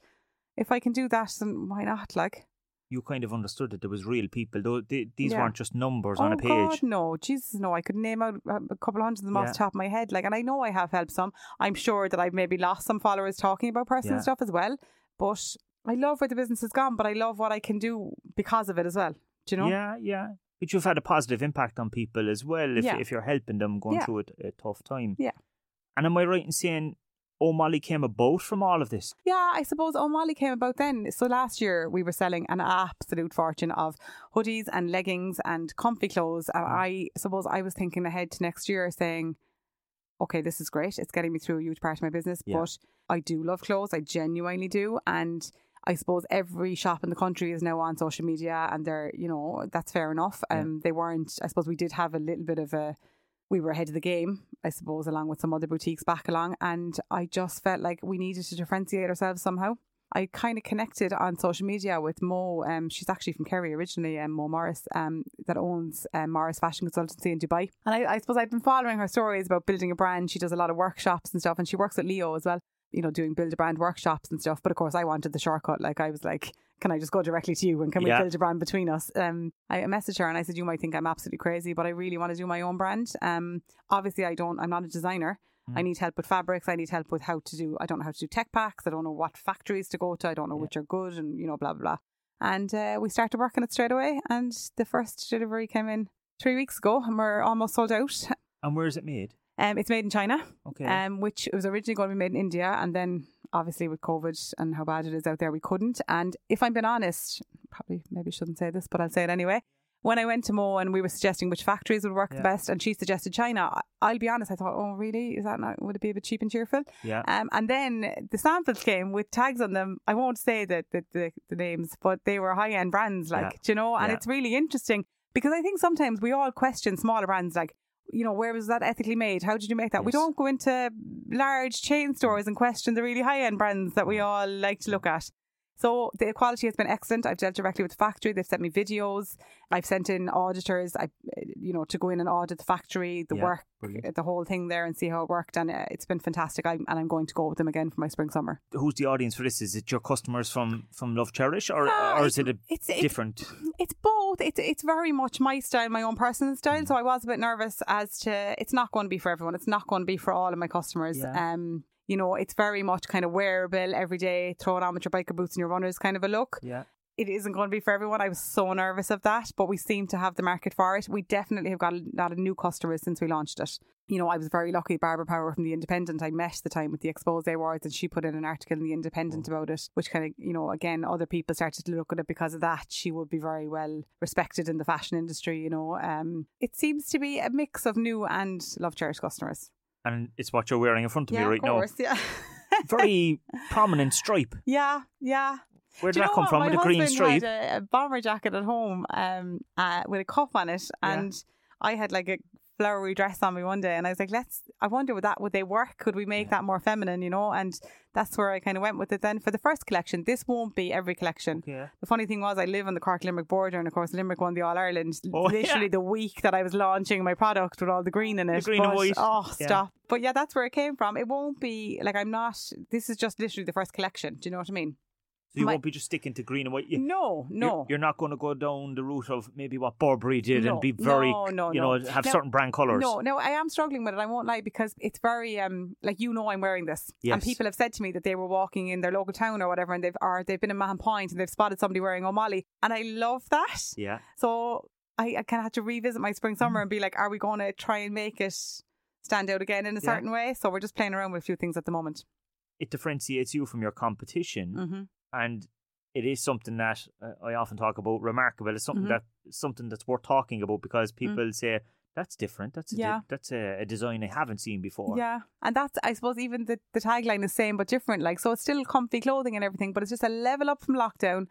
S2: If I can do that, then why not? Like,
S1: You kind of understood that there was real people. Though they, these
S2: Yeah.
S1: weren't just numbers
S2: oh
S1: on a page.
S2: Oh, God, no, Jesus, no! I could name out a a couple of hundred of them off the top of my head. Like, and I know I have helped some. I'm sure that I've maybe lost some followers talking about personal
S1: Yeah.
S2: stuff as well. But I love where the business has gone. But I love what I can do because of it as well. Do you know?
S1: Yeah, yeah. But you've had a positive impact on people as well if,
S2: Yeah.
S1: if you're helping them going
S2: Yeah.
S1: through a, a tough time.
S2: Yeah.
S1: And am I right in saying O'Malley came about from all of this?
S2: Yeah, I suppose O'Malley came about then. So last year we were selling an absolute fortune of hoodies and leggings and comfy clothes. And I suppose I was thinking ahead to next year saying, okay, this is great. It's getting me through a huge part of my business.
S1: Yeah.
S2: But I do love clothes. I genuinely do. And I suppose every shop in the country is now on social media and they're, you know, that's fair enough.
S1: Yeah.
S2: Um, They weren't, I suppose we did have a little bit of a, we were ahead of the game, I suppose, along with some other boutiques back along. And I just felt like we needed to differentiate ourselves somehow. I kind of connected on social media with Mo. Um, she's actually from Kerry originally, um, Mo Morris, um, that owns um, Morris Fashion Consultancy in Dubai. And I, I suppose I've been following her stories about building a brand. She does a lot of workshops and stuff, and she works with Leo as well. You know, doing build a brand workshops and stuff. But of course, I wanted the shortcut. Like I was like, can I just go directly to you and can
S1: Yeah.
S2: we build a brand between us? Um, I messaged her and I said, you might think I'm absolutely crazy, but I really want to do my own brand. Um, obviously, I don't. I'm not a designer. I need help with fabrics. I need help with how to do. I don't know how to do tech packs. I don't know what factories to go to. I don't know
S1: Yeah.
S2: which are good, and you know, blah blah blah. And uh, we started working it straight away. And the first delivery came in three weeks ago, and we're almost sold out.
S1: And where is it made?
S2: Um, it's made in China,
S1: Okay.
S2: um, which was originally going to be made in India, and then obviously with COVID and how bad it is out there, we couldn't. And if I'm being honest, probably maybe shouldn't say this, but I'll say it anyway. When I went to Mo and we were suggesting which factories would work
S1: Yeah.
S2: the best, and she suggested China, I'll be honest, I thought, oh really? Is that not? Would it be a bit cheap and cheerful?
S1: yeah.
S2: Um, and then the samples came with tags on them. I won't say the the, the, the names, but they were high end brands, like
S1: Yeah.
S2: do you know. And
S1: Yeah.
S2: it's really interesting because I think sometimes we all question smaller brands, like you know, where was that ethically made? How did you make that? We don't go into large chain stores and question the really high end brands that we all like to look at. So the quality has been excellent. I've dealt directly with the factory. They've sent me videos. I've sent in auditors. I, you know, to go in and audit the factory, the
S1: Yeah,
S2: work,
S1: brilliant.
S2: the whole thing there, and see how it worked. And uh, it's been fantastic. I'm, and I'm going to go with them again for my spring summer.
S1: Who's the audience for this? Is it your customers from from Love Cherish, or
S2: Ah,
S1: or is it a
S2: It's
S1: different?
S2: it's both. It's it's very much my style, my own personal
S1: Mm.
S2: style. So I was a bit nervous as to it's not going to be for everyone. It's not going to be for all of my customers.
S1: Yeah.
S2: Um, you know, it's very much kind of wearable every day, throw it on with your biker boots and your runners kind of a look.
S1: Yeah.
S2: It isn't going to be for everyone. I was so nervous of that, but we seem to have the market for it. We definitely have got a lot of new customers since we launched it. You know, I was very lucky. Bairbre Power from The Independent, I met the time with the Expose Awards and she put in an article in The Independent about it, which kind of, you know, again, other people started to look at it because of that. She would be very well respected in the fashion industry, you know. Um, it seems to be a mix of new and Love Cherish customers.
S1: And it's what you're wearing in front of
S2: yeah,
S1: me right
S2: of course, yeah.
S1: now. Very prominent stripe.
S2: yeah, yeah.
S1: Where did that come
S2: what?
S1: from?
S2: My
S1: With the green stripe.
S2: Had a, a bomber jacket at home, um, uh, with a cuff on it,
S1: Yeah.
S2: and I had like a flowery dress on me one day, and I was like, "Let's." I wonder would that would they work? Could we make
S1: Yeah.
S2: that more feminine? You know, and that's where I kind of went with it. Then for the first collection, this won't be every collection.
S1: Yeah.
S2: The funny thing was, I live on the Cork Limerick border, and of course, Limerick won the All Ireland
S1: Oh,
S2: literally
S1: yeah.
S2: the week that I was launching my product with all the green in it.
S1: green and
S2: But-
S1: white.
S2: Oh,
S1: Yeah.
S2: stop! But yeah, that's where it came from. It won't be like I'm not. This is just literally the first collection. Do you know what I mean?
S1: So you
S2: My-
S1: won't be just sticking to green and white. You,
S2: no,
S1: you're-
S2: no.
S1: You're, not going to go down the route of maybe what Burberry did
S2: No,
S1: and be very,
S2: no, no,
S1: you know, have
S2: Now-
S1: certain brand colours.
S2: No, no, I am struggling with it. I won't lie because it's very um like you know I'm wearing this, and people have said to me that they were walking in their local town or whatever, and they've or they've been in Mahon Point and they've spotted somebody wearing O'Malley, and I love that.
S1: Yeah.
S2: So I, I kind of had to revisit my spring summer
S1: Mm.
S2: and be like, are we going to try and make it stand out again in a
S1: Yeah.
S2: certain way? So we're just playing around with a few things at the moment.
S1: It differentiates you from your competition.
S2: hmm
S1: and it is something that uh, I often talk about remarkable. It's something
S2: Mhm.
S1: that something that's worth talking about because people say that's different. That's a di-
S2: Mm. Yeah.
S1: that's a, a design I haven't seen before.
S2: Yeah, and that's I suppose even the the tagline is same but different. Like so, it's still comfy clothing and everything, but it's just a level up from lockdown.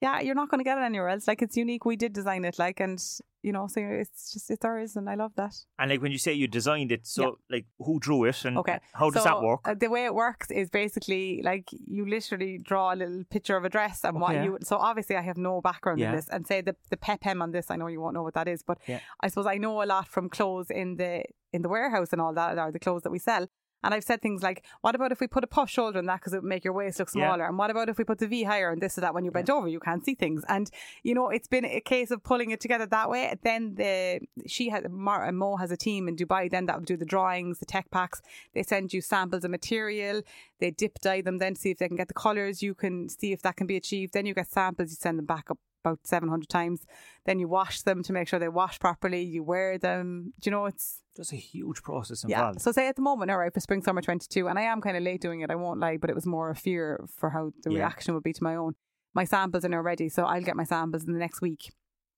S2: Yeah, you're not going to get it anywhere else. Like it's unique. We did design it, like, and you know, so it's just it's ours, and I love that.
S1: And like when you say you designed it, so
S2: Yeah.
S1: like who drew it and
S2: Okay.
S1: how does
S2: So,
S1: that work?
S2: uh, the way it works is basically like you literally draw a little picture of a dress and what you. So obviously, I have no background
S1: Yeah.
S2: in this, and say the the pep hem on this. I know you won't know what that is, but
S1: Yeah.
S2: I suppose I know a lot from clothes in the in the warehouse and all that, or the clothes that we sell. And I've said things like, "What about if we put a puff shoulder in that because it would make your waist look
S1: Yeah.
S2: smaller?" And what about if we put the V higher and this or that? When you bent over, you can't see things. And you know, it's been a case of pulling it together that way. Then the she has, Mar- uh, Mo has a team in Dubai. Then that would do the drawings, the tech packs. They send you samples of material. They dip dye them then see if they can get the colors. You can see if that can be achieved. Then you get samples. You send them back up about 700 times. Then you wash them to make sure they wash properly. You wear them. Do you know it's
S1: There's a huge process
S2: yeah. So say at the moment, all right, for spring summer 22, and I am kind of late doing it, I won't lie, but it was more a fear for how the
S1: Yeah.
S2: reaction would be to my own. My samples are now ready, so I'll get my samples in the next week.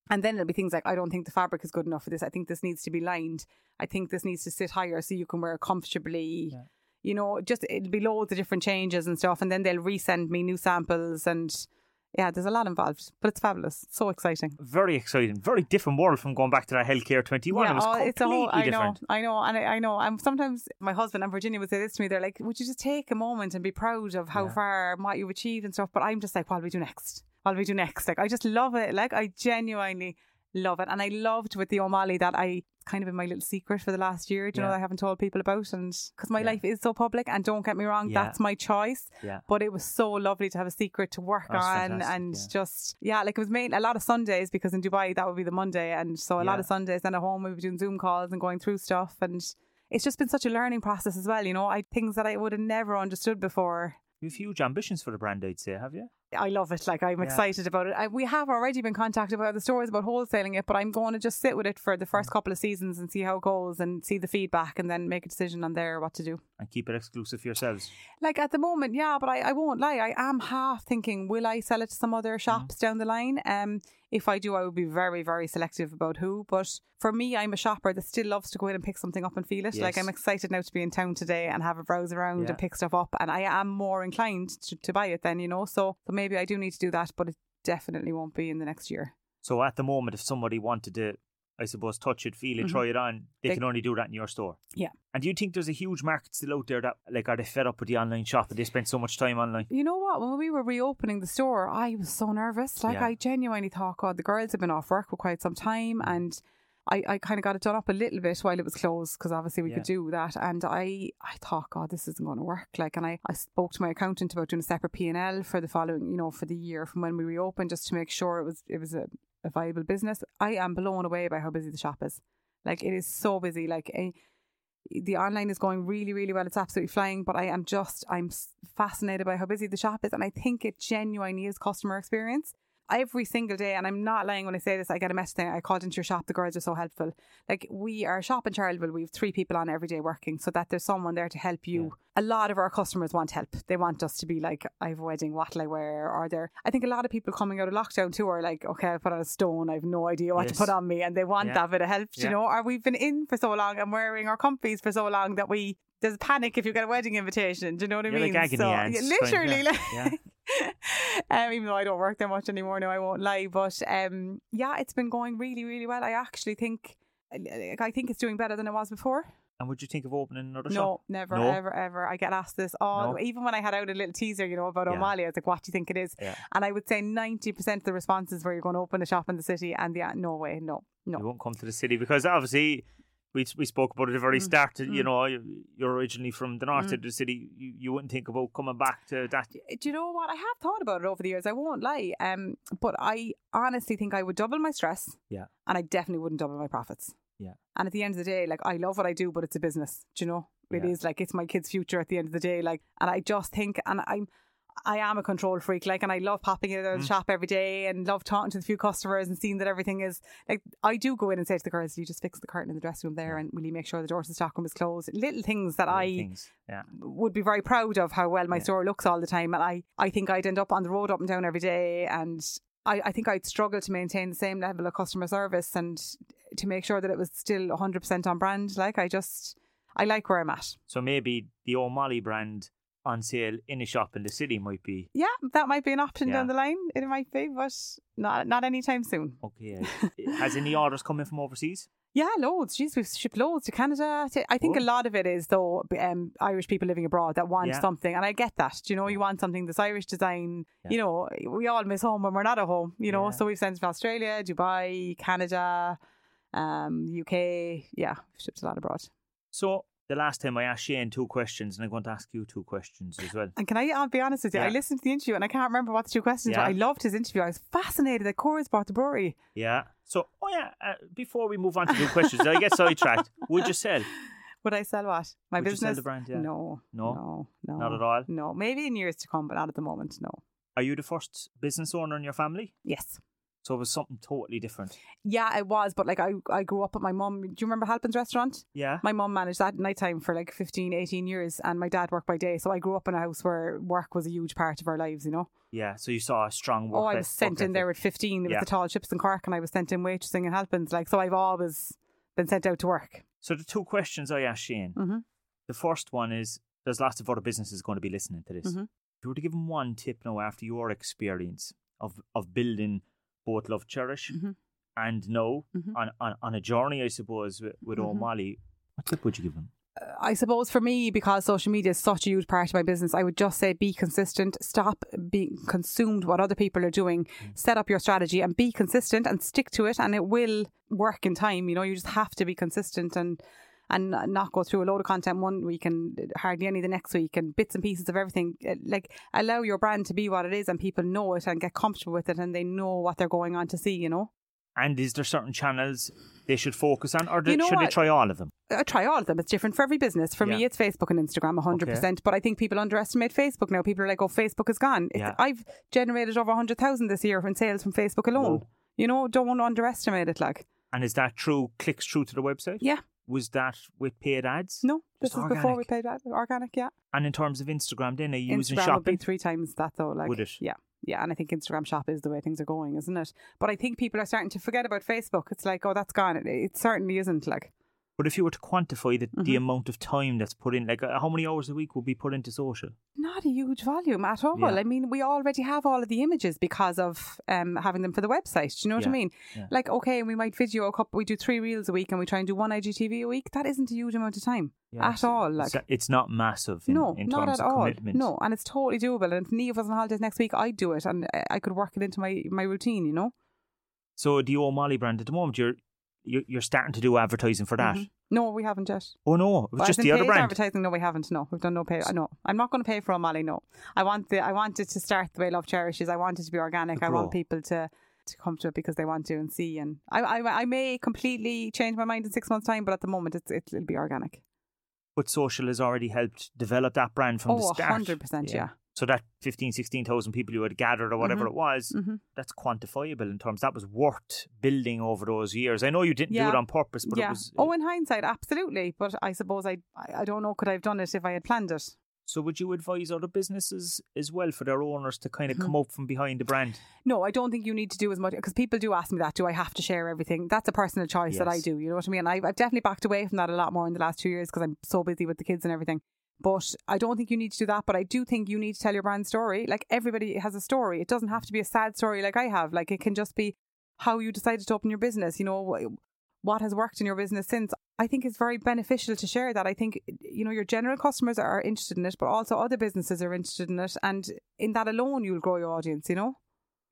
S2: And then it'll be things like, I don't think the fabric is good enough for this. I think this needs to be lined. I think this needs to sit higher so you can wear it comfortably.
S1: Yeah.
S2: You know, just it'll be loads of different changes and stuff. And then they'll resend me new samples. And yeah, there's a lot involved, but it's fabulous. So exciting.
S1: Very exciting. Very different world from going back to that healthcare 21. it was
S2: oh,
S1: completely
S2: it's a whole. I know,
S1: different.
S2: I know, and I, I know. And sometimes my husband and Virginia would say this to me. They're like, "Would you just take a moment and be proud of how
S1: Yeah.
S2: far what you've achieved and stuff?" But I'm just like, "What do we do next? What do we do next?" Like, I just love it. Like, I genuinely love it, and I loved with the O'Malley that I kind of in my little secret for the last year. Do you know
S1: Yeah.
S2: that I haven't told people about, and because my
S1: Yeah.
S2: life is so public, and don't get me wrong,
S1: Yeah.
S2: that's my choice.
S1: Yeah.
S2: But it was so lovely to have a secret to work oh,
S1: That's
S2: on and just yeah, like it was made a lot of Sundays because in Dubai that would be the Monday and so a lot of Sundays then at home we were doing Zoom calls and going through stuff and it's just been such a learning process as well. You know, I things that I would have never understood before.
S1: You've huge ambitions for the brand, I'd say, have you?
S2: I love it. Like I'm
S1: Yeah.
S2: excited about it. I, we have already been contacted by the stores about wholesaling it, but I'm going to just sit with it for the
S1: Mm.
S2: first couple of seasons and see how it goes and see the feedback and then make a decision on there what to do.
S1: And keep it exclusive for yourselves.
S2: Like at the moment, yeah, but I, I won't lie. I am half thinking, will I sell it to some
S1: Mm.
S2: other shops down the line? Um, if I do, I would be very, very selective about who. But for me, I'm a shopper that still loves to go in and pick something up and feel it. Like I'm excited now to be in town today and have a browse around
S1: Yeah.
S2: and pick stuff up, and I am more inclined to, to buy it then, you know. So, so maybe I do need to do that, but it definitely won't be in the next year.
S1: So at the moment, if somebody wanted to, I suppose, touch it, feel it,
S2: Mhm.
S1: try it on, they,
S2: They-
S1: can only do that in your store.
S2: Yeah.
S1: And do you think there's a huge market still out there that, like, are they fed up with the online shop and they spend so much time online?
S2: You know what? When we were reopening the store, I was so nervous. Like
S1: Yeah.
S2: I genuinely thought, God, the girls have been off work for quite some time,
S1: Mm.
S2: and I, I kind of got it done up a little bit while it was closed because obviously we
S1: Yeah.
S2: could do that. And I, I thought, God, this isn't going to work. Like, and I, I spoke to my accountant about doing a separate P and L for the following, you know, for the year from when we reopened, just to make sure it was it was a, a viable business. I am blown away by how busy the shop is. Like, it is so busy. Like. eh, the online is going really, really well. It's absolutely flying, but I am just, I'm fascinated by how busy the shop is. And I think it genuinely is customer experience. Every single day, and I'm not lying when I say this, I get a message saying, I called into your shop, the girls are so helpful. Like, we are a shop in Charleville, we have three people on every day working, so that there's someone there to help you. A lot of our customers want help. They want us to be like, I have a wedding, what'll I wear? Or they're, I think a lot of people coming out of lockdown too are like, okay, I put on a stone, I have no idea what
S1: Yes.
S2: to put on me, and they want
S1: Yeah.
S2: that bit of help,
S1: Yeah.
S2: you know? Or we've been in for so long and wearing our comfies for so long that we there's panic if you get a wedding invitation. Do you know what I
S1: You're
S2: mean?
S1: like
S2: so,
S1: ants,
S2: yeah,
S1: kind of,
S2: literally,
S1: yeah,
S2: like,
S1: yeah.
S2: um, even though I don't work there much anymore now, I won't lie. But um, yeah, it's been going really, really well. I actually think, I think it's doing better than it was before.
S1: And would you think of opening another
S2: No,
S1: shop?
S2: never,
S1: No?
S2: Never, ever, ever. I get asked this all.
S1: No?
S2: Even when I had out a little teaser, you know, about
S1: Yeah.
S2: O'Malley, I was like, "What do you think it is?"
S1: Yeah.
S2: And I would say ninety percent of the responses were, "You're going to open a shop in the city," and yeah, no way, no, no.
S1: You won't come to the city because obviously we we spoke about it at the very
S2: Mm,
S1: start. You
S2: mm.
S1: know, you- you're originally from the north
S2: Mm.
S1: of the city. You, you wouldn't think about coming back to that.
S2: Do you know what? I have thought about it over the years. I won't lie. Um, but I honestly think I would double my stress.
S1: Yeah.
S2: And I definitely wouldn't double my profits.
S1: Yeah.
S2: And at the end of the day, like I love what I do, but it's a business. Do you know? It is
S1: Yeah.
S2: like it's my kids' future at the end of the day. Like, and I just think, and I'm. I am a control freak, like, and I love popping into the
S1: Mm.
S2: shop every day and love talking to the few customers and seeing that everything is like. I do go in and say to the girls, "You just fix the curtain in the dressing room there, and will you make sure the door to the stock room is closed?" Little things that
S1: little
S2: I
S1: things. Yeah.
S2: would be very proud of how well my
S1: Yeah.
S2: store looks all the time. And I, I think I'd end up on the road up and down every day. And I, I think I'd struggle to maintain the same level of customer service and to make sure that it was still 100% on brand. Like, I just, I like where I'm at.
S1: So maybe the O'Malley brand on sale in a shop in the city might be
S2: Yeah, that might be an option
S1: Yeah.
S2: down the line. It might be, but not not anytime soon.
S1: okay. Has any orders come in from overseas?
S2: Yeah, loads. Jeez, we've shipped loads to Canada. To, I think
S1: Cool.
S2: a lot of it is though um, Irish people living abroad that want
S1: Yeah.
S2: something, and I get that. You know, you want something that's Irish design.
S1: Yeah.
S2: You know, we all miss home when we're not at home. You know, so we've sent to Australia, Dubai, Canada, um, UK. Yeah, we've shipped a lot abroad.
S1: So the last time I asked Shane two questions, and I'm going to ask you two questions as well.
S2: And can I I'll be honest with you? I listened to the interview and I can't remember what the two questions
S1: Yeah.
S2: were. I loved his interview. I was fascinated that Cora's bought the brewery.
S1: Yeah. So, oh yeah. Uh, before we move on to two questions, I get sidetracked. Would you sell?
S2: Would I sell what? My
S1: Would you
S2: business?
S1: sell the brand? Yeah.
S2: No,
S1: No?
S2: no, no,
S1: Not at all?
S2: No, maybe in years to come, but not at the moment. No.
S1: Are you the first business owner in your family?
S2: Yes.
S1: So it was something totally different.
S2: Yeah, it was, but like I, I grew up at my mum. Do you remember Halpin's restaurant?
S1: Yeah.
S2: My mum managed that at nighttime for like 15, 18 years, and my dad worked by day. So I grew up in a house where work was a huge part of our lives, you know.
S1: Yeah. So you saw a strong work.
S2: oh, I was sent in there at 15 with
S1: Yeah.
S2: the tall chips in Cork, and I was sent in waitressing in Halpin's. Like, so I've always been sent out to work.
S1: So the two questions I asked Shane.
S2: Mhm.
S1: The first one is: There's lots of other businesses going to be listening to this.
S2: Mhm.
S1: If you were to give them one tip now after your experience of of building both Love Cherish
S2: Mhm.
S1: and now
S2: Mhm.
S1: on, on on a journey, I suppose, with, with
S2: Mhm.
S1: O'Malley, what tip would you give them?
S2: I suppose for me, because social media is such a huge part of my business, I would just say be consistent. Stop being consumed what other people are doing. Set up your strategy and be consistent and stick to it, and it will work in time. You know, you just have to be consistent and and not go through a load of content one week and hardly any the next week and bits and pieces of everything. Uh, Like allow your brand to be what it is, and people know it and get comfortable with it, and they know what they're going on to see. You know.
S1: And is there certain channels they should focus on, or
S2: You know
S1: should they try all of them?
S2: I try all of them. It's different for every business. For me, it's Facebook and Instagram, 100%. But I think people underestimate Facebook now. People are like, oh, Facebook is gone.
S1: Yeah.
S2: I've generated over 100,000 this year from sales from Facebook alone.
S1: Whoa.
S2: You know, don't want to underestimate it. Like,
S1: And is that true? Clicks through to the website?
S2: yeah,
S1: Was that with paid ads?
S2: no, this
S1: Just
S2: is before we paid that. Organic, yeah.
S1: And in terms of Instagram, then are you using
S2: Instagram would be three times that though. Like,
S1: Would it?
S2: Yeah. Yeah, and I think Instagram shop is the way things are going, isn't it? But I think people are starting to forget about Facebook. It's like, oh, that's gone. It, it certainly isn't. Like,
S1: But if you were to quantify the, the
S2: Mhm.
S1: amount of time that's put in, like uh, how many hours a week would be put into social?
S2: not a huge volume at all.
S1: Yeah.
S2: I mean, we already have all of the images because of um, having them for the website. Do you know what I mean?
S1: yeah.
S2: Like, okay, we might video a couple, we do three reels a week and we try and do one IGTV a week. That isn't a huge amount of time
S1: Yeah,
S2: at all. Like,
S1: It's, it's not massive in,
S2: no,
S1: in
S2: not
S1: terms
S2: at
S1: of
S2: all.
S1: commitment.
S2: No, and it's totally doable. And if Neve was on holidays next week, I'd do it and I- I could work it into my, my routine, you know?
S1: So do the O'Malley brand at the moment, you're you're, you're starting to do advertising for that.
S2: Mhm. No, we haven't yet.
S1: Oh no, it was just the other brand.
S2: advertising, no, we haven't. No, we've done no pay. No, I'm not going to pay for O'Malley. No, I want the I want it to start the way Love cherishes. I want it to be organic. I want people to to come to it because they want to and see. And I I, I may completely change my mind in six months' time, but at the moment, it's it'll be organic.
S1: But social has already helped develop that brand from the
S2: Oh,
S1: start.
S2: hundred percent. Yeah.
S1: So that 15, 16,000 people you had gathered or whatever
S2: Mhm.
S1: it was,
S2: hmm
S1: that's quantifiable in terms that was worth building over those years. I know you didn't do it on purpose, but
S2: yeah.
S1: it was.
S2: oh, in hindsight, absolutely. But I suppose I I I don't know could I have done it if I had planned it.
S1: So would you advise other businesses as well for their owners to kind of
S2: Mhm.
S1: come up from behind the brand?
S2: No, I don't think you need to do as much because people do ask me that. Do I have to share everything? That's a personal choice that I do. You know what I mean? I've, I've definitely backed away from that a lot more in the last two years because I'm so busy with the kids and everything. But I don't think you need to do that. But I do think you need to tell your brand story. Like everybody has a story. It doesn't have to be a sad story like I have. Like it can just be how you decided to open your business. You know what has worked in your business since. I think it's very beneficial to share that. I think you know your general customers are interested in it, but also other businesses are interested in it, and in that alone, you'll grow your audience. You know.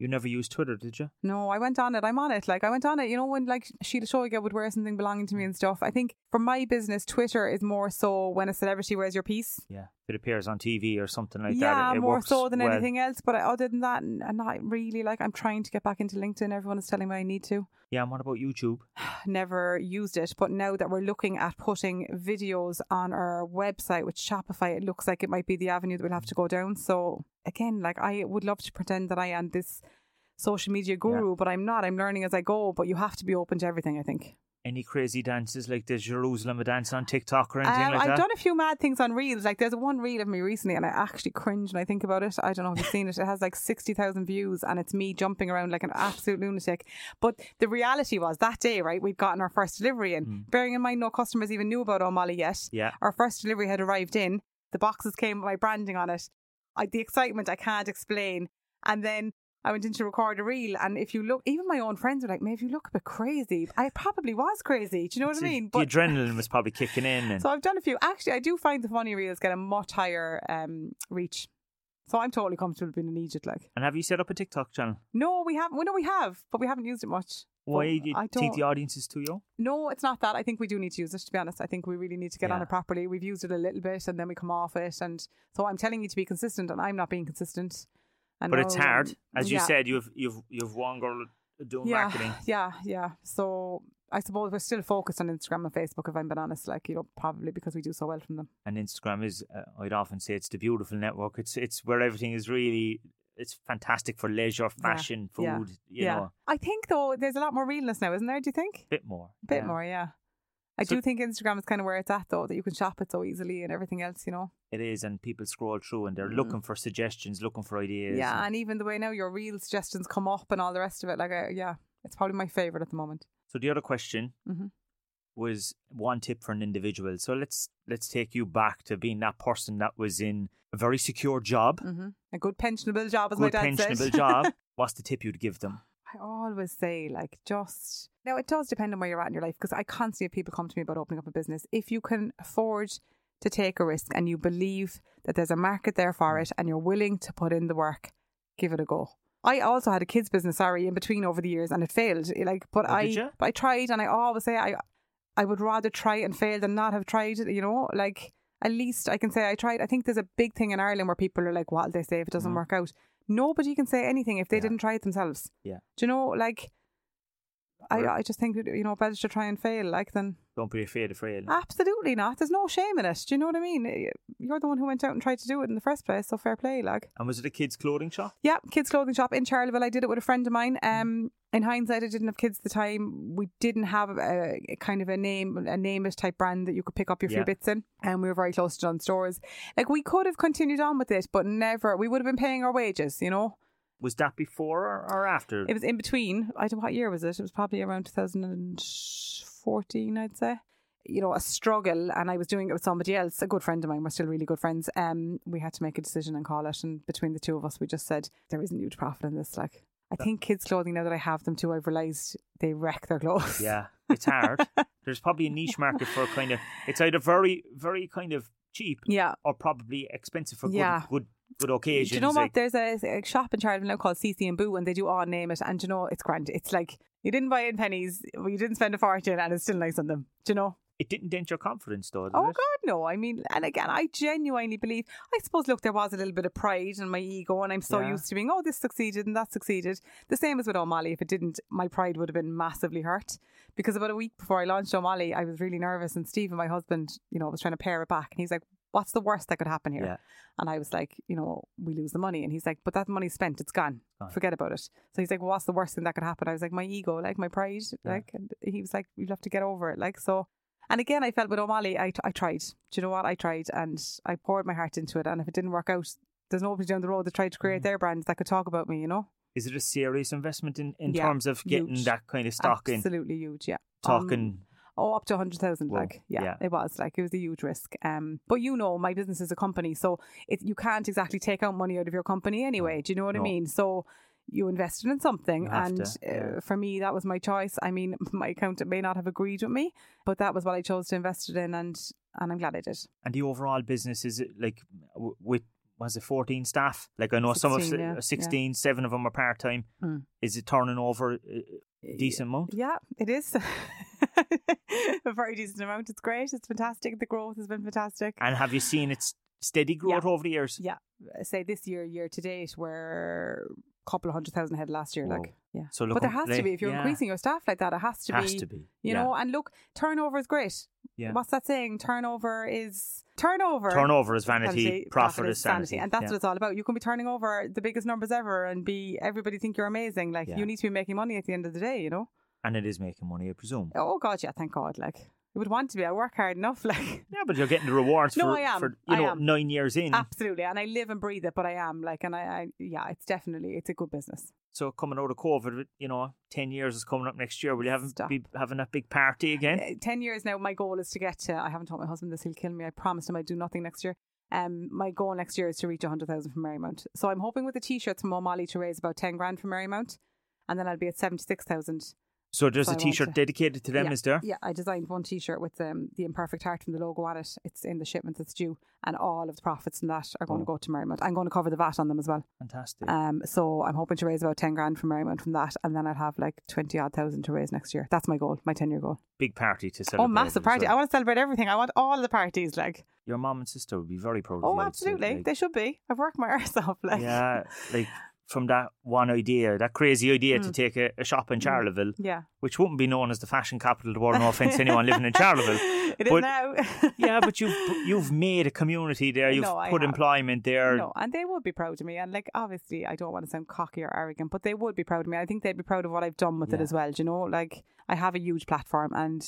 S1: You never used Twitter, did you?
S2: No, I went on it. I'm on it. Like I went on it. You know when like Síle Seoige would wear something belonging to me and stuff. I think for my business, Twitter is more so when a celebrity wears your piece.
S1: Yeah. It appears on TV or something like
S2: yeah,
S1: that. It
S2: more so than
S1: well.
S2: anything else. But other than that, and not really. Like I'm trying to get back into LinkedIn. Everyone is telling me I need to.
S1: Yeah, and what about YouTube?
S2: Never used it, but now that we're looking at putting videos on our website with Shopify, it looks like it might be the avenue that we'll have to go down. So again, like I would love to pretend that I am this social media guru, but I'm not. I'm learning as I go. But you have to be open to everything. I think.
S1: Any crazy dances like the Jerusalema dance on TikTok or anything
S2: Um,
S1: like
S2: I've
S1: that?
S2: done a few mad things on reels. Like there's one reel of me recently, and I actually cringe when I think about it. I don't know if you've seen it. It has like sixty thousand views, and it's me jumping around like an absolute lunatic. But the reality was that day, right? We'd gotten our first delivery in.
S1: Mm.
S2: Bearing in mind, no customers even knew about O'Malley yet.
S1: Yeah.
S2: Our first delivery had arrived in. The boxes came with my branding on it. I, the excitement I can't explain. And then I went in to record a reel, and if you look, even my own friends were like, "Maybe you look a bit crazy." I probably was crazy. Do you know what I mean?
S1: The adrenaline was probably kicking in. And
S2: So I've done a few. Actually, I do find the funny reels get a much higher um, reach. So I'm totally comfortable being in Egypt. Like,
S1: and have you set up a TikTok channel?
S2: no, we haven't. Well, no, we have, but we haven't used it much.
S1: Why do you
S2: I
S1: think the audience is too young?
S2: No, it's not that. I think we do need to use it. To be honest, I think we really need to get on it properly. We've used it a little bit, and then we come off it, and so I'm telling you to be consistent, and I'm not being consistent. And
S1: But it's hard. As you
S2: yeah.
S1: said, you've you've you've one girl doing
S2: yeah,
S1: marketing.
S2: Yeah, yeah. So I suppose we're still focused on Instagram and Facebook. If I'm being honest, like you know, probably because we do so well from them.
S1: And Instagram is, uh, I'd often say, it's the beautiful network. It's it's where everything is really. It's fantastic for leisure, fashion, food.
S2: yeah,
S1: You
S2: yeah.
S1: know,
S2: I think though there's a lot more realness now, isn't there? Do you think?
S1: a bit more.
S2: A bit
S1: yeah.
S2: more, yeah. I
S1: So-
S2: do think Instagram is kind of where it's at though, that you can shop it so easily and everything else, you know.
S1: It is, and people scroll through and they're
S2: Mm.
S1: looking for suggestions, looking for ideas.
S2: Yeah,
S1: and-
S2: and even the way now your reel suggestions come up and all the rest of it, like uh, yeah, it's probably my favorite at the moment.
S1: So the other question
S2: Mhm.
S1: Was one tip for an individual. So let's let's take you back to being that person that was in a very secure job,
S2: hmm A good pensionable job, as my
S1: good
S2: dad
S1: pensionable
S2: said.
S1: job. What's the tip you'd give them?
S2: I always say, like, just now it does depend on where you're at in your life because I constantly have people come to me about opening up a business. If you can afford to take a risk and you believe that there's a market there for it and you're willing to put in the work, give it a go. I also had a kids business, sorry, in between over the years and it failed. Like, but
S1: Oh,
S2: I, but I tried and I always say I, I would rather try and fail than not have tried. You know, like at least I can say I tried. I think there's a big thing in Ireland where people are like, "What'll they say if it doesn't
S1: Mhm.
S2: work out?" Nobody can say anything if they
S1: Yeah.
S2: didn't try it themselves.
S1: Yeah.
S2: Do you know, like, I, I just think you know better to try and fail like than
S1: don't be afraid of fail.
S2: absolutely not. There's no shame in it. Do you know what I mean? You're the one who went out and tried to do it in the first place, so fair play, like.
S1: And was it a kids' clothing shop?
S2: Yeah, kids clothing shop in Charleville. I did it with a friend of mine. Um, in hindsight, I didn't have kids at the time. We didn't have a, a kind of a name, a name-ish type brand that you could pick up your few bits in, and we were very close to John stores. Like we could have continued on with it, but never. We would have been paying our wages, you know.
S1: Was that before or, or after?
S2: It was in between. I don't know what year was it. It was probably around 2014, I'd say. You know, a struggle, and I was doing it with somebody else, a good friend of mine. We're still really good friends. Um, we had to make a decision and call it, and between the two of us, we just said there isn't huge profit in this. Like, I think kids' clothing now that I have them too, I've realised they wreck their clothes.
S1: yeah, it's hard. There's probably a niche market for kind of. It's either very, very kind of cheap
S2: yeah.
S1: or probably expensive for good,
S2: Yeah.
S1: good, good occasions.
S2: Do you know what?
S1: like-
S2: There's a, a shop in Charleville now called CC and Boo, and they do all name it. And do you know, it's grand. It's like you didn't buy in pennies, you didn't spend a fortune, and it's still nice on them. Do you know?
S1: it didn't dent your confidence, though. Did
S2: Oh
S1: it?
S2: God, no! I mean, and again, I genuinely believe. I suppose, look, there was a little bit of pride and my ego, and I'm so
S1: Yeah.
S2: used to being, oh, this succeeded and that succeeded. The same as with O'Malley. If it didn't, my pride would have been massively hurt. Because about a week before I launched O'Malley, I was really nervous, and Stephen, my husband, you know, was trying to pare it back, and he's like, "What's the worst that could happen here?"
S1: Yeah.
S2: And I was like, you know, we lose the money. And he's like, but that money's spent. It's gone. Forget about it. So he's like, well, what's the worst thing that could happen? I was like, my ego, like my pride.
S1: Yeah.
S2: Like, and he was like, you'll have to get over it. Like, so. And again, I felt with O'Malley, I, I tried. Do you know what? I tried and I poured my heart into it. And if it didn't work out, there's nobody down the road that tried to create
S1: Mhm.
S2: their brands that could talk about me, you know?
S1: Is it a serious investment in, in
S2: Yeah,
S1: terms of getting
S2: huge.
S1: that kind of stock in?
S2: Absolutely huge, yeah. Um,
S1: Talking.
S2: Oh, up to 100,000. Like, yeah,
S1: yeah.
S2: it was. Like, it was a huge risk. Um, But you know, my business is a company. So it, you can't exactly take out money out of your company anyway. Do you know what I mean? So you invested in something. And
S1: to, yeah.
S2: uh, for me, that was my choice. I mean, my accountant may not have agreed with me, but that was what I chose to invest it in. And, and I'm glad I did.
S1: And the overall business is it like w- with was it 14 staff? Like I know some of
S2: 16,
S1: s-
S2: yeah, yeah.
S1: 16, seven of them are part time.
S2: Mm.
S1: Is it turning over a a decent amount?
S2: Yeah, it is. a very decent amount. It's great. It's fantastic. The growth has been fantastic.
S1: And have you seen its steady growth over the years?
S2: Yeah. Say this year, year to date, we're a couple of hundred thousand ahead last year.
S1: Whoa.
S2: Like, yeah.
S1: So look,
S2: but there has to be. If you're
S1: yeah,
S2: increasing your staff like that, it has to
S1: has
S2: be.
S1: to be.
S2: You
S1: yeah.
S2: know, and look, turnover is great.
S1: Yeah.
S2: What's that saying? Turnover is turnover.
S1: turnover is vanity, profit, is sanity,
S2: And that's
S1: yeah.
S2: what it's all about. You can be turning over the biggest numbers ever and be everybody think you're amazing. Like you need to be making money at the end of the day, you know?
S1: and it is making money, I presume.
S2: Oh God, yeah, thank God. Like you would want to be. I work hard enough, like
S1: Yeah, but you're getting the rewards
S2: No,
S1: for,
S2: I am.
S1: for you
S2: I
S1: know
S2: am.
S1: nine years in.
S2: Absolutely, and I live and breathe it. But I am like, and I, I, yeah, it's definitely it's a good business.
S1: So coming out of COVID, you know, ten years is coming up next year. Will you have
S2: Stop.
S1: be having that big party again?
S2: Uh, Ten years now. My goal is to get to. I haven't told my husband this; he'll kill me. I promised him I'd do nothing next year. Um, my goal next year is to reach hundred thousand from Marymount. So I'm hoping with the t-shirts from O'Malley to raise about ten grand from Marymount, and then I'll be at seventy six thousand.
S1: So there's
S2: So
S1: a T-shirt
S2: to-
S1: dedicated to them,
S2: yeah,
S1: is there?
S2: Yeah, I designed one T-shirt with um, the imperfect heart from the logo on it. It's in the shipment that's due, and all of the profits from that are going
S1: Oh.
S2: to go to Marymount. I'm going to cover the VAT on them as well.
S1: Fantastic.
S2: Um, so I'm hoping to raise about ten grand from Marymount from that, and then I'll have like twenty odd thousand to raise next year. That's my goal, my ten year goal.
S1: big party to celebrate.
S2: Oh, massive party!
S1: well.
S2: I want to celebrate everything. I want all the parties. Like,
S1: Your mom and sister would be very proud of
S2: oh. Absolutely,
S1: like-
S2: they should be. I've worked my arse off. Like,
S1: yeah, like from that one idea, that crazy idea to
S2: Mm.
S1: take a, a shop in Charleville,
S2: yeah.
S1: which wouldn't be known as the fashion capital of the world. No offense to anyone living in Charleville.
S2: It is
S1: But-
S2: now.
S1: Yeah, but you've you've made a community there. You've
S2: No,
S1: put
S2: have.
S1: employment there.
S2: No, and they would be proud of me. And like, obviously, I don't want to sound cocky or arrogant, but they would be proud of me. I think they'd be proud of what I've done with it as well. do You know, like I have a huge platform and.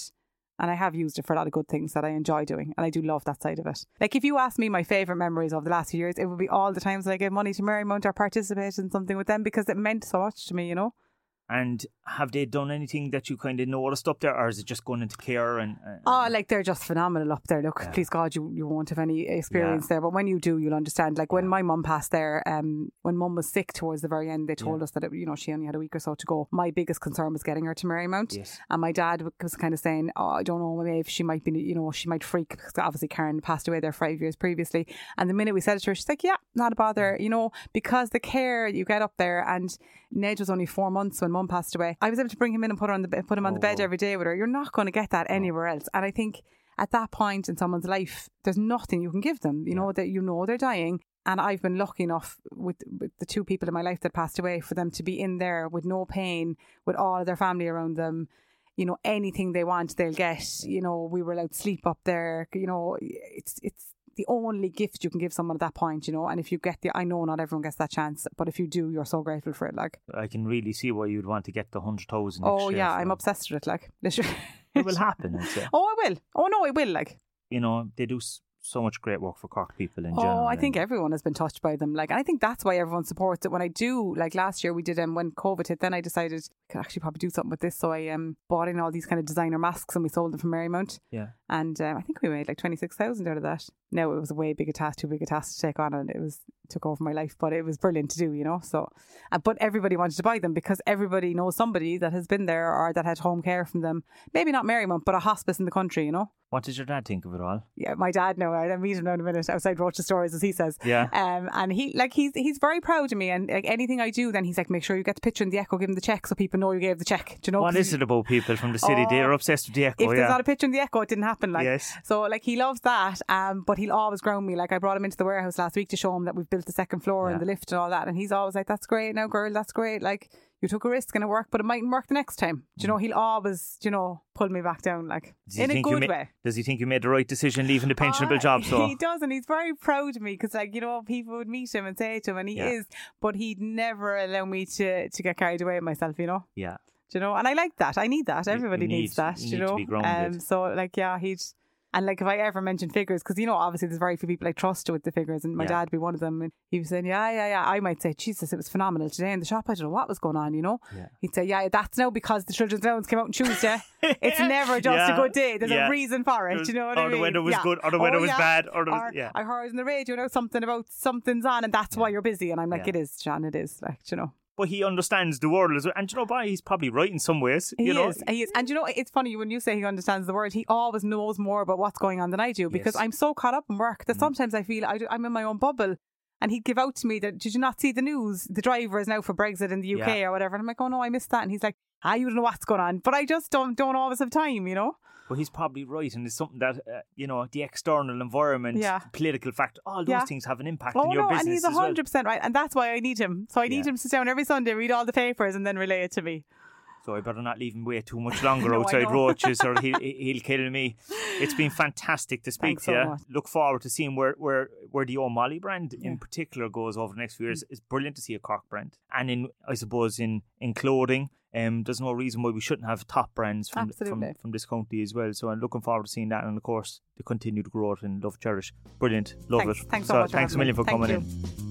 S2: And I have used it for a lot of good things that I enjoy doing, and I do love that side of it. Like if you ask me my favorite memories of the last few years, it would be all the times that I gave money to Marymount or participated in something with them because it meant so much to me. You know,
S1: And have they done anything that you kind of noticed up there, or is it just going into care and?
S2: Oh, like they're just phenomenal up there. Look,
S1: Yeah.
S2: please God, you, you won't have any experience there. But when you do, you'll understand. Like when
S1: Yeah.
S2: my mum passed there, um, when mum was sick towards the very end, they told
S1: Yeah.
S2: us that it, you know she only had a week or so to go. My biggest concern was getting her to Marymount.
S1: yes.
S2: And my dad was kind of saying, "Oh, I don't know, maybe she might be, you know, she might freak." Because obviously Karen passed away there five years previously. And the minute we said it to her, she's like, "Yeah, not a bother," you know, because the care you get up there. And Ned was only four months when Mum passed away. I was able to bring him in and put her on the put him on the
S1: Oh,
S2: bed every day with her. You're not going to get that anywhere else. And I think at that point in someone's life, there's nothing you can give them. You know that you know they're dying. and I've been lucky enough with, with the two people in my life that passed away for them to be in there with no pain, with all of their family around them. You know, anything they want, they'll get. You know, we were allowed to sleep up there. You know, it's it's the only gift you can give someone at that point, you know. And if you get the, I know not everyone gets that chance, but if you do, you're so grateful for it. Like,
S1: I can really see why you'd want to get the hundred thousand.
S2: oh yeah, I'm obsessed with it. Like, literally,
S1: It will happen.
S2: Oh, I will. Oh no, I will. Like,
S1: You know, they do s- so much great work for Cork people in
S2: oh,
S1: general.
S2: I think everyone has been touched by them. Like, I think that's why everyone supports it. When I do, like last year we did, um, when COVID hit, then I decided I could actually probably do something with this. So I um bought in all these kind of designer masks and we sold them from Marymount.
S1: yeah.
S2: And um, I think we made like 26,000 out of that. No, it was a way big a task, too big a task to take on, and it was took over my life, but it was brilliant to do, you know. So, uh, but everybody wanted to buy them because everybody knows somebody that has been there or that had home care from them. Maybe not Marymount, but a hospice in the country, you know.
S1: What does your dad think of it all?
S2: Yeah, my dad now. I meet him now in a minute outside Roches Stores, as he says.
S1: Yeah.
S2: Um, and he like he's he's very proud of me, and like anything I do, then he's like, make sure you get the picture in the echo, give him the check, so people know you gave the check. Do you know?
S1: What is it about people from the city?
S2: Oh,
S1: They're obsessed with the echo.
S2: if there's not a picture in the echo, it didn't happen. Like,
S1: Yes.
S2: so like he loves that. Um, but he'll always ground me. Like I brought him into the warehouse last week to show him that we've built the second floor
S1: Yeah.
S2: and the lift and all that, and he's always like, "That's great, now, girl. That's great." Like you took a risk and it worked, but it mightn't work the next time. Do you know? He'll always, do you know, pull me back down, like
S1: Does
S2: in a good
S1: ma-
S2: way.
S1: Does he think you made the right decision leaving the pensionable
S2: Ah,
S1: job? So
S2: he does, and he's very proud of me because, like, you know, people would meet him and say to him, and he
S1: Yeah.
S2: is, but he'd never allow me to to get carried away myself, you know.
S1: yeah,
S2: Do you know? And I like that. I need that. Everybody
S1: you
S2: needs that.
S1: you
S2: you
S1: need
S2: know? Um, so like, yeah, he'd. And like, if I ever mention figures, because you know, obviously, there's very few people I trust with the figures, and my
S1: Yeah.
S2: dad would be one of them. And he was saying, "Yeah, yeah, yeah." I might say, "Jesus, it was phenomenal today in the shop. I don't know what was going on." You know?
S1: Yeah.
S2: He'd say, "Yeah, that's now because the children's allowance came out on Tuesday. it's never just
S1: Yeah.
S2: a good day. There's a reason for it.
S1: There's-
S2: you know what
S1: or
S2: I
S1: the
S2: mean?
S1: weather was good, or the weather
S2: Oh,
S1: was bad, or the-
S2: Or
S1: yeah.
S2: I heard on the radio now something about something's on, and that's why you're busy. And I'm like. "It is, John. It is." Like, you know.
S1: But he understands the world as well. And you know, by he's probably right in some ways.
S2: He
S1: know,
S2: is. He is. And you know, it's funny when you say he understands the world, he always knows more about what's going on than I do because
S1: Yes. Mm.
S2: I'm so caught up in work that sometimes I feel I do, I'm in my own bubble. And he'd give out to me that, did you not see the news? The driver is now for Brexit in the UK
S1: Yeah.
S2: or whatever. And I'm like, oh no, I missed that. And he's like, ah, you don't know what's going on. But I just don't don't always have time, you know?
S1: But he's probably right, and it's something that uh, you know the external environment,
S2: Yeah.
S1: political factor, all those
S2: Yeah.
S1: things have an impact
S2: Oh
S1: on your
S2: no,
S1: business
S2: and he's hundred percent right. And that's why I need him. So I need
S1: Yeah.
S2: him to sit down every Sunday, read all the papers, and then relay it to me.
S1: So I better not leave him wait too much longer
S2: No,
S1: outside. Roches, or he'll he'll kill me. It's been fantastic to speak
S2: Thanks
S1: to
S2: so
S1: you.
S2: much.
S1: Look forward to seeing where where where the O'Malley brand.
S2: Mm.
S1: in particular goes over the next few years. It's brilliant to see a Cork brand, and in I suppose in in clothing. Um, there's no reason why we shouldn't have top brands from, from
S2: Absolutely.
S1: from this county as well. So I'm looking forward to seeing that, and of course the continued growth in Love Cherish. Brilliant, love
S2: Thanks.
S1: it.
S2: Thanks so much
S1: Thanks a million for
S2: Thank
S1: coming
S2: you.
S1: in.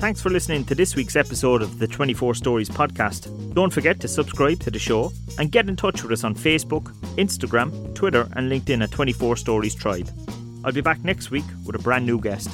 S1: Thanks for listening to this week's episode of the 24 Stories podcast. Don't forget to subscribe to the show and get in touch with us on Facebook, Instagram, Twitter, and LinkedIn at 24 Stories Tribe. I'll be back next week with a brand new guest.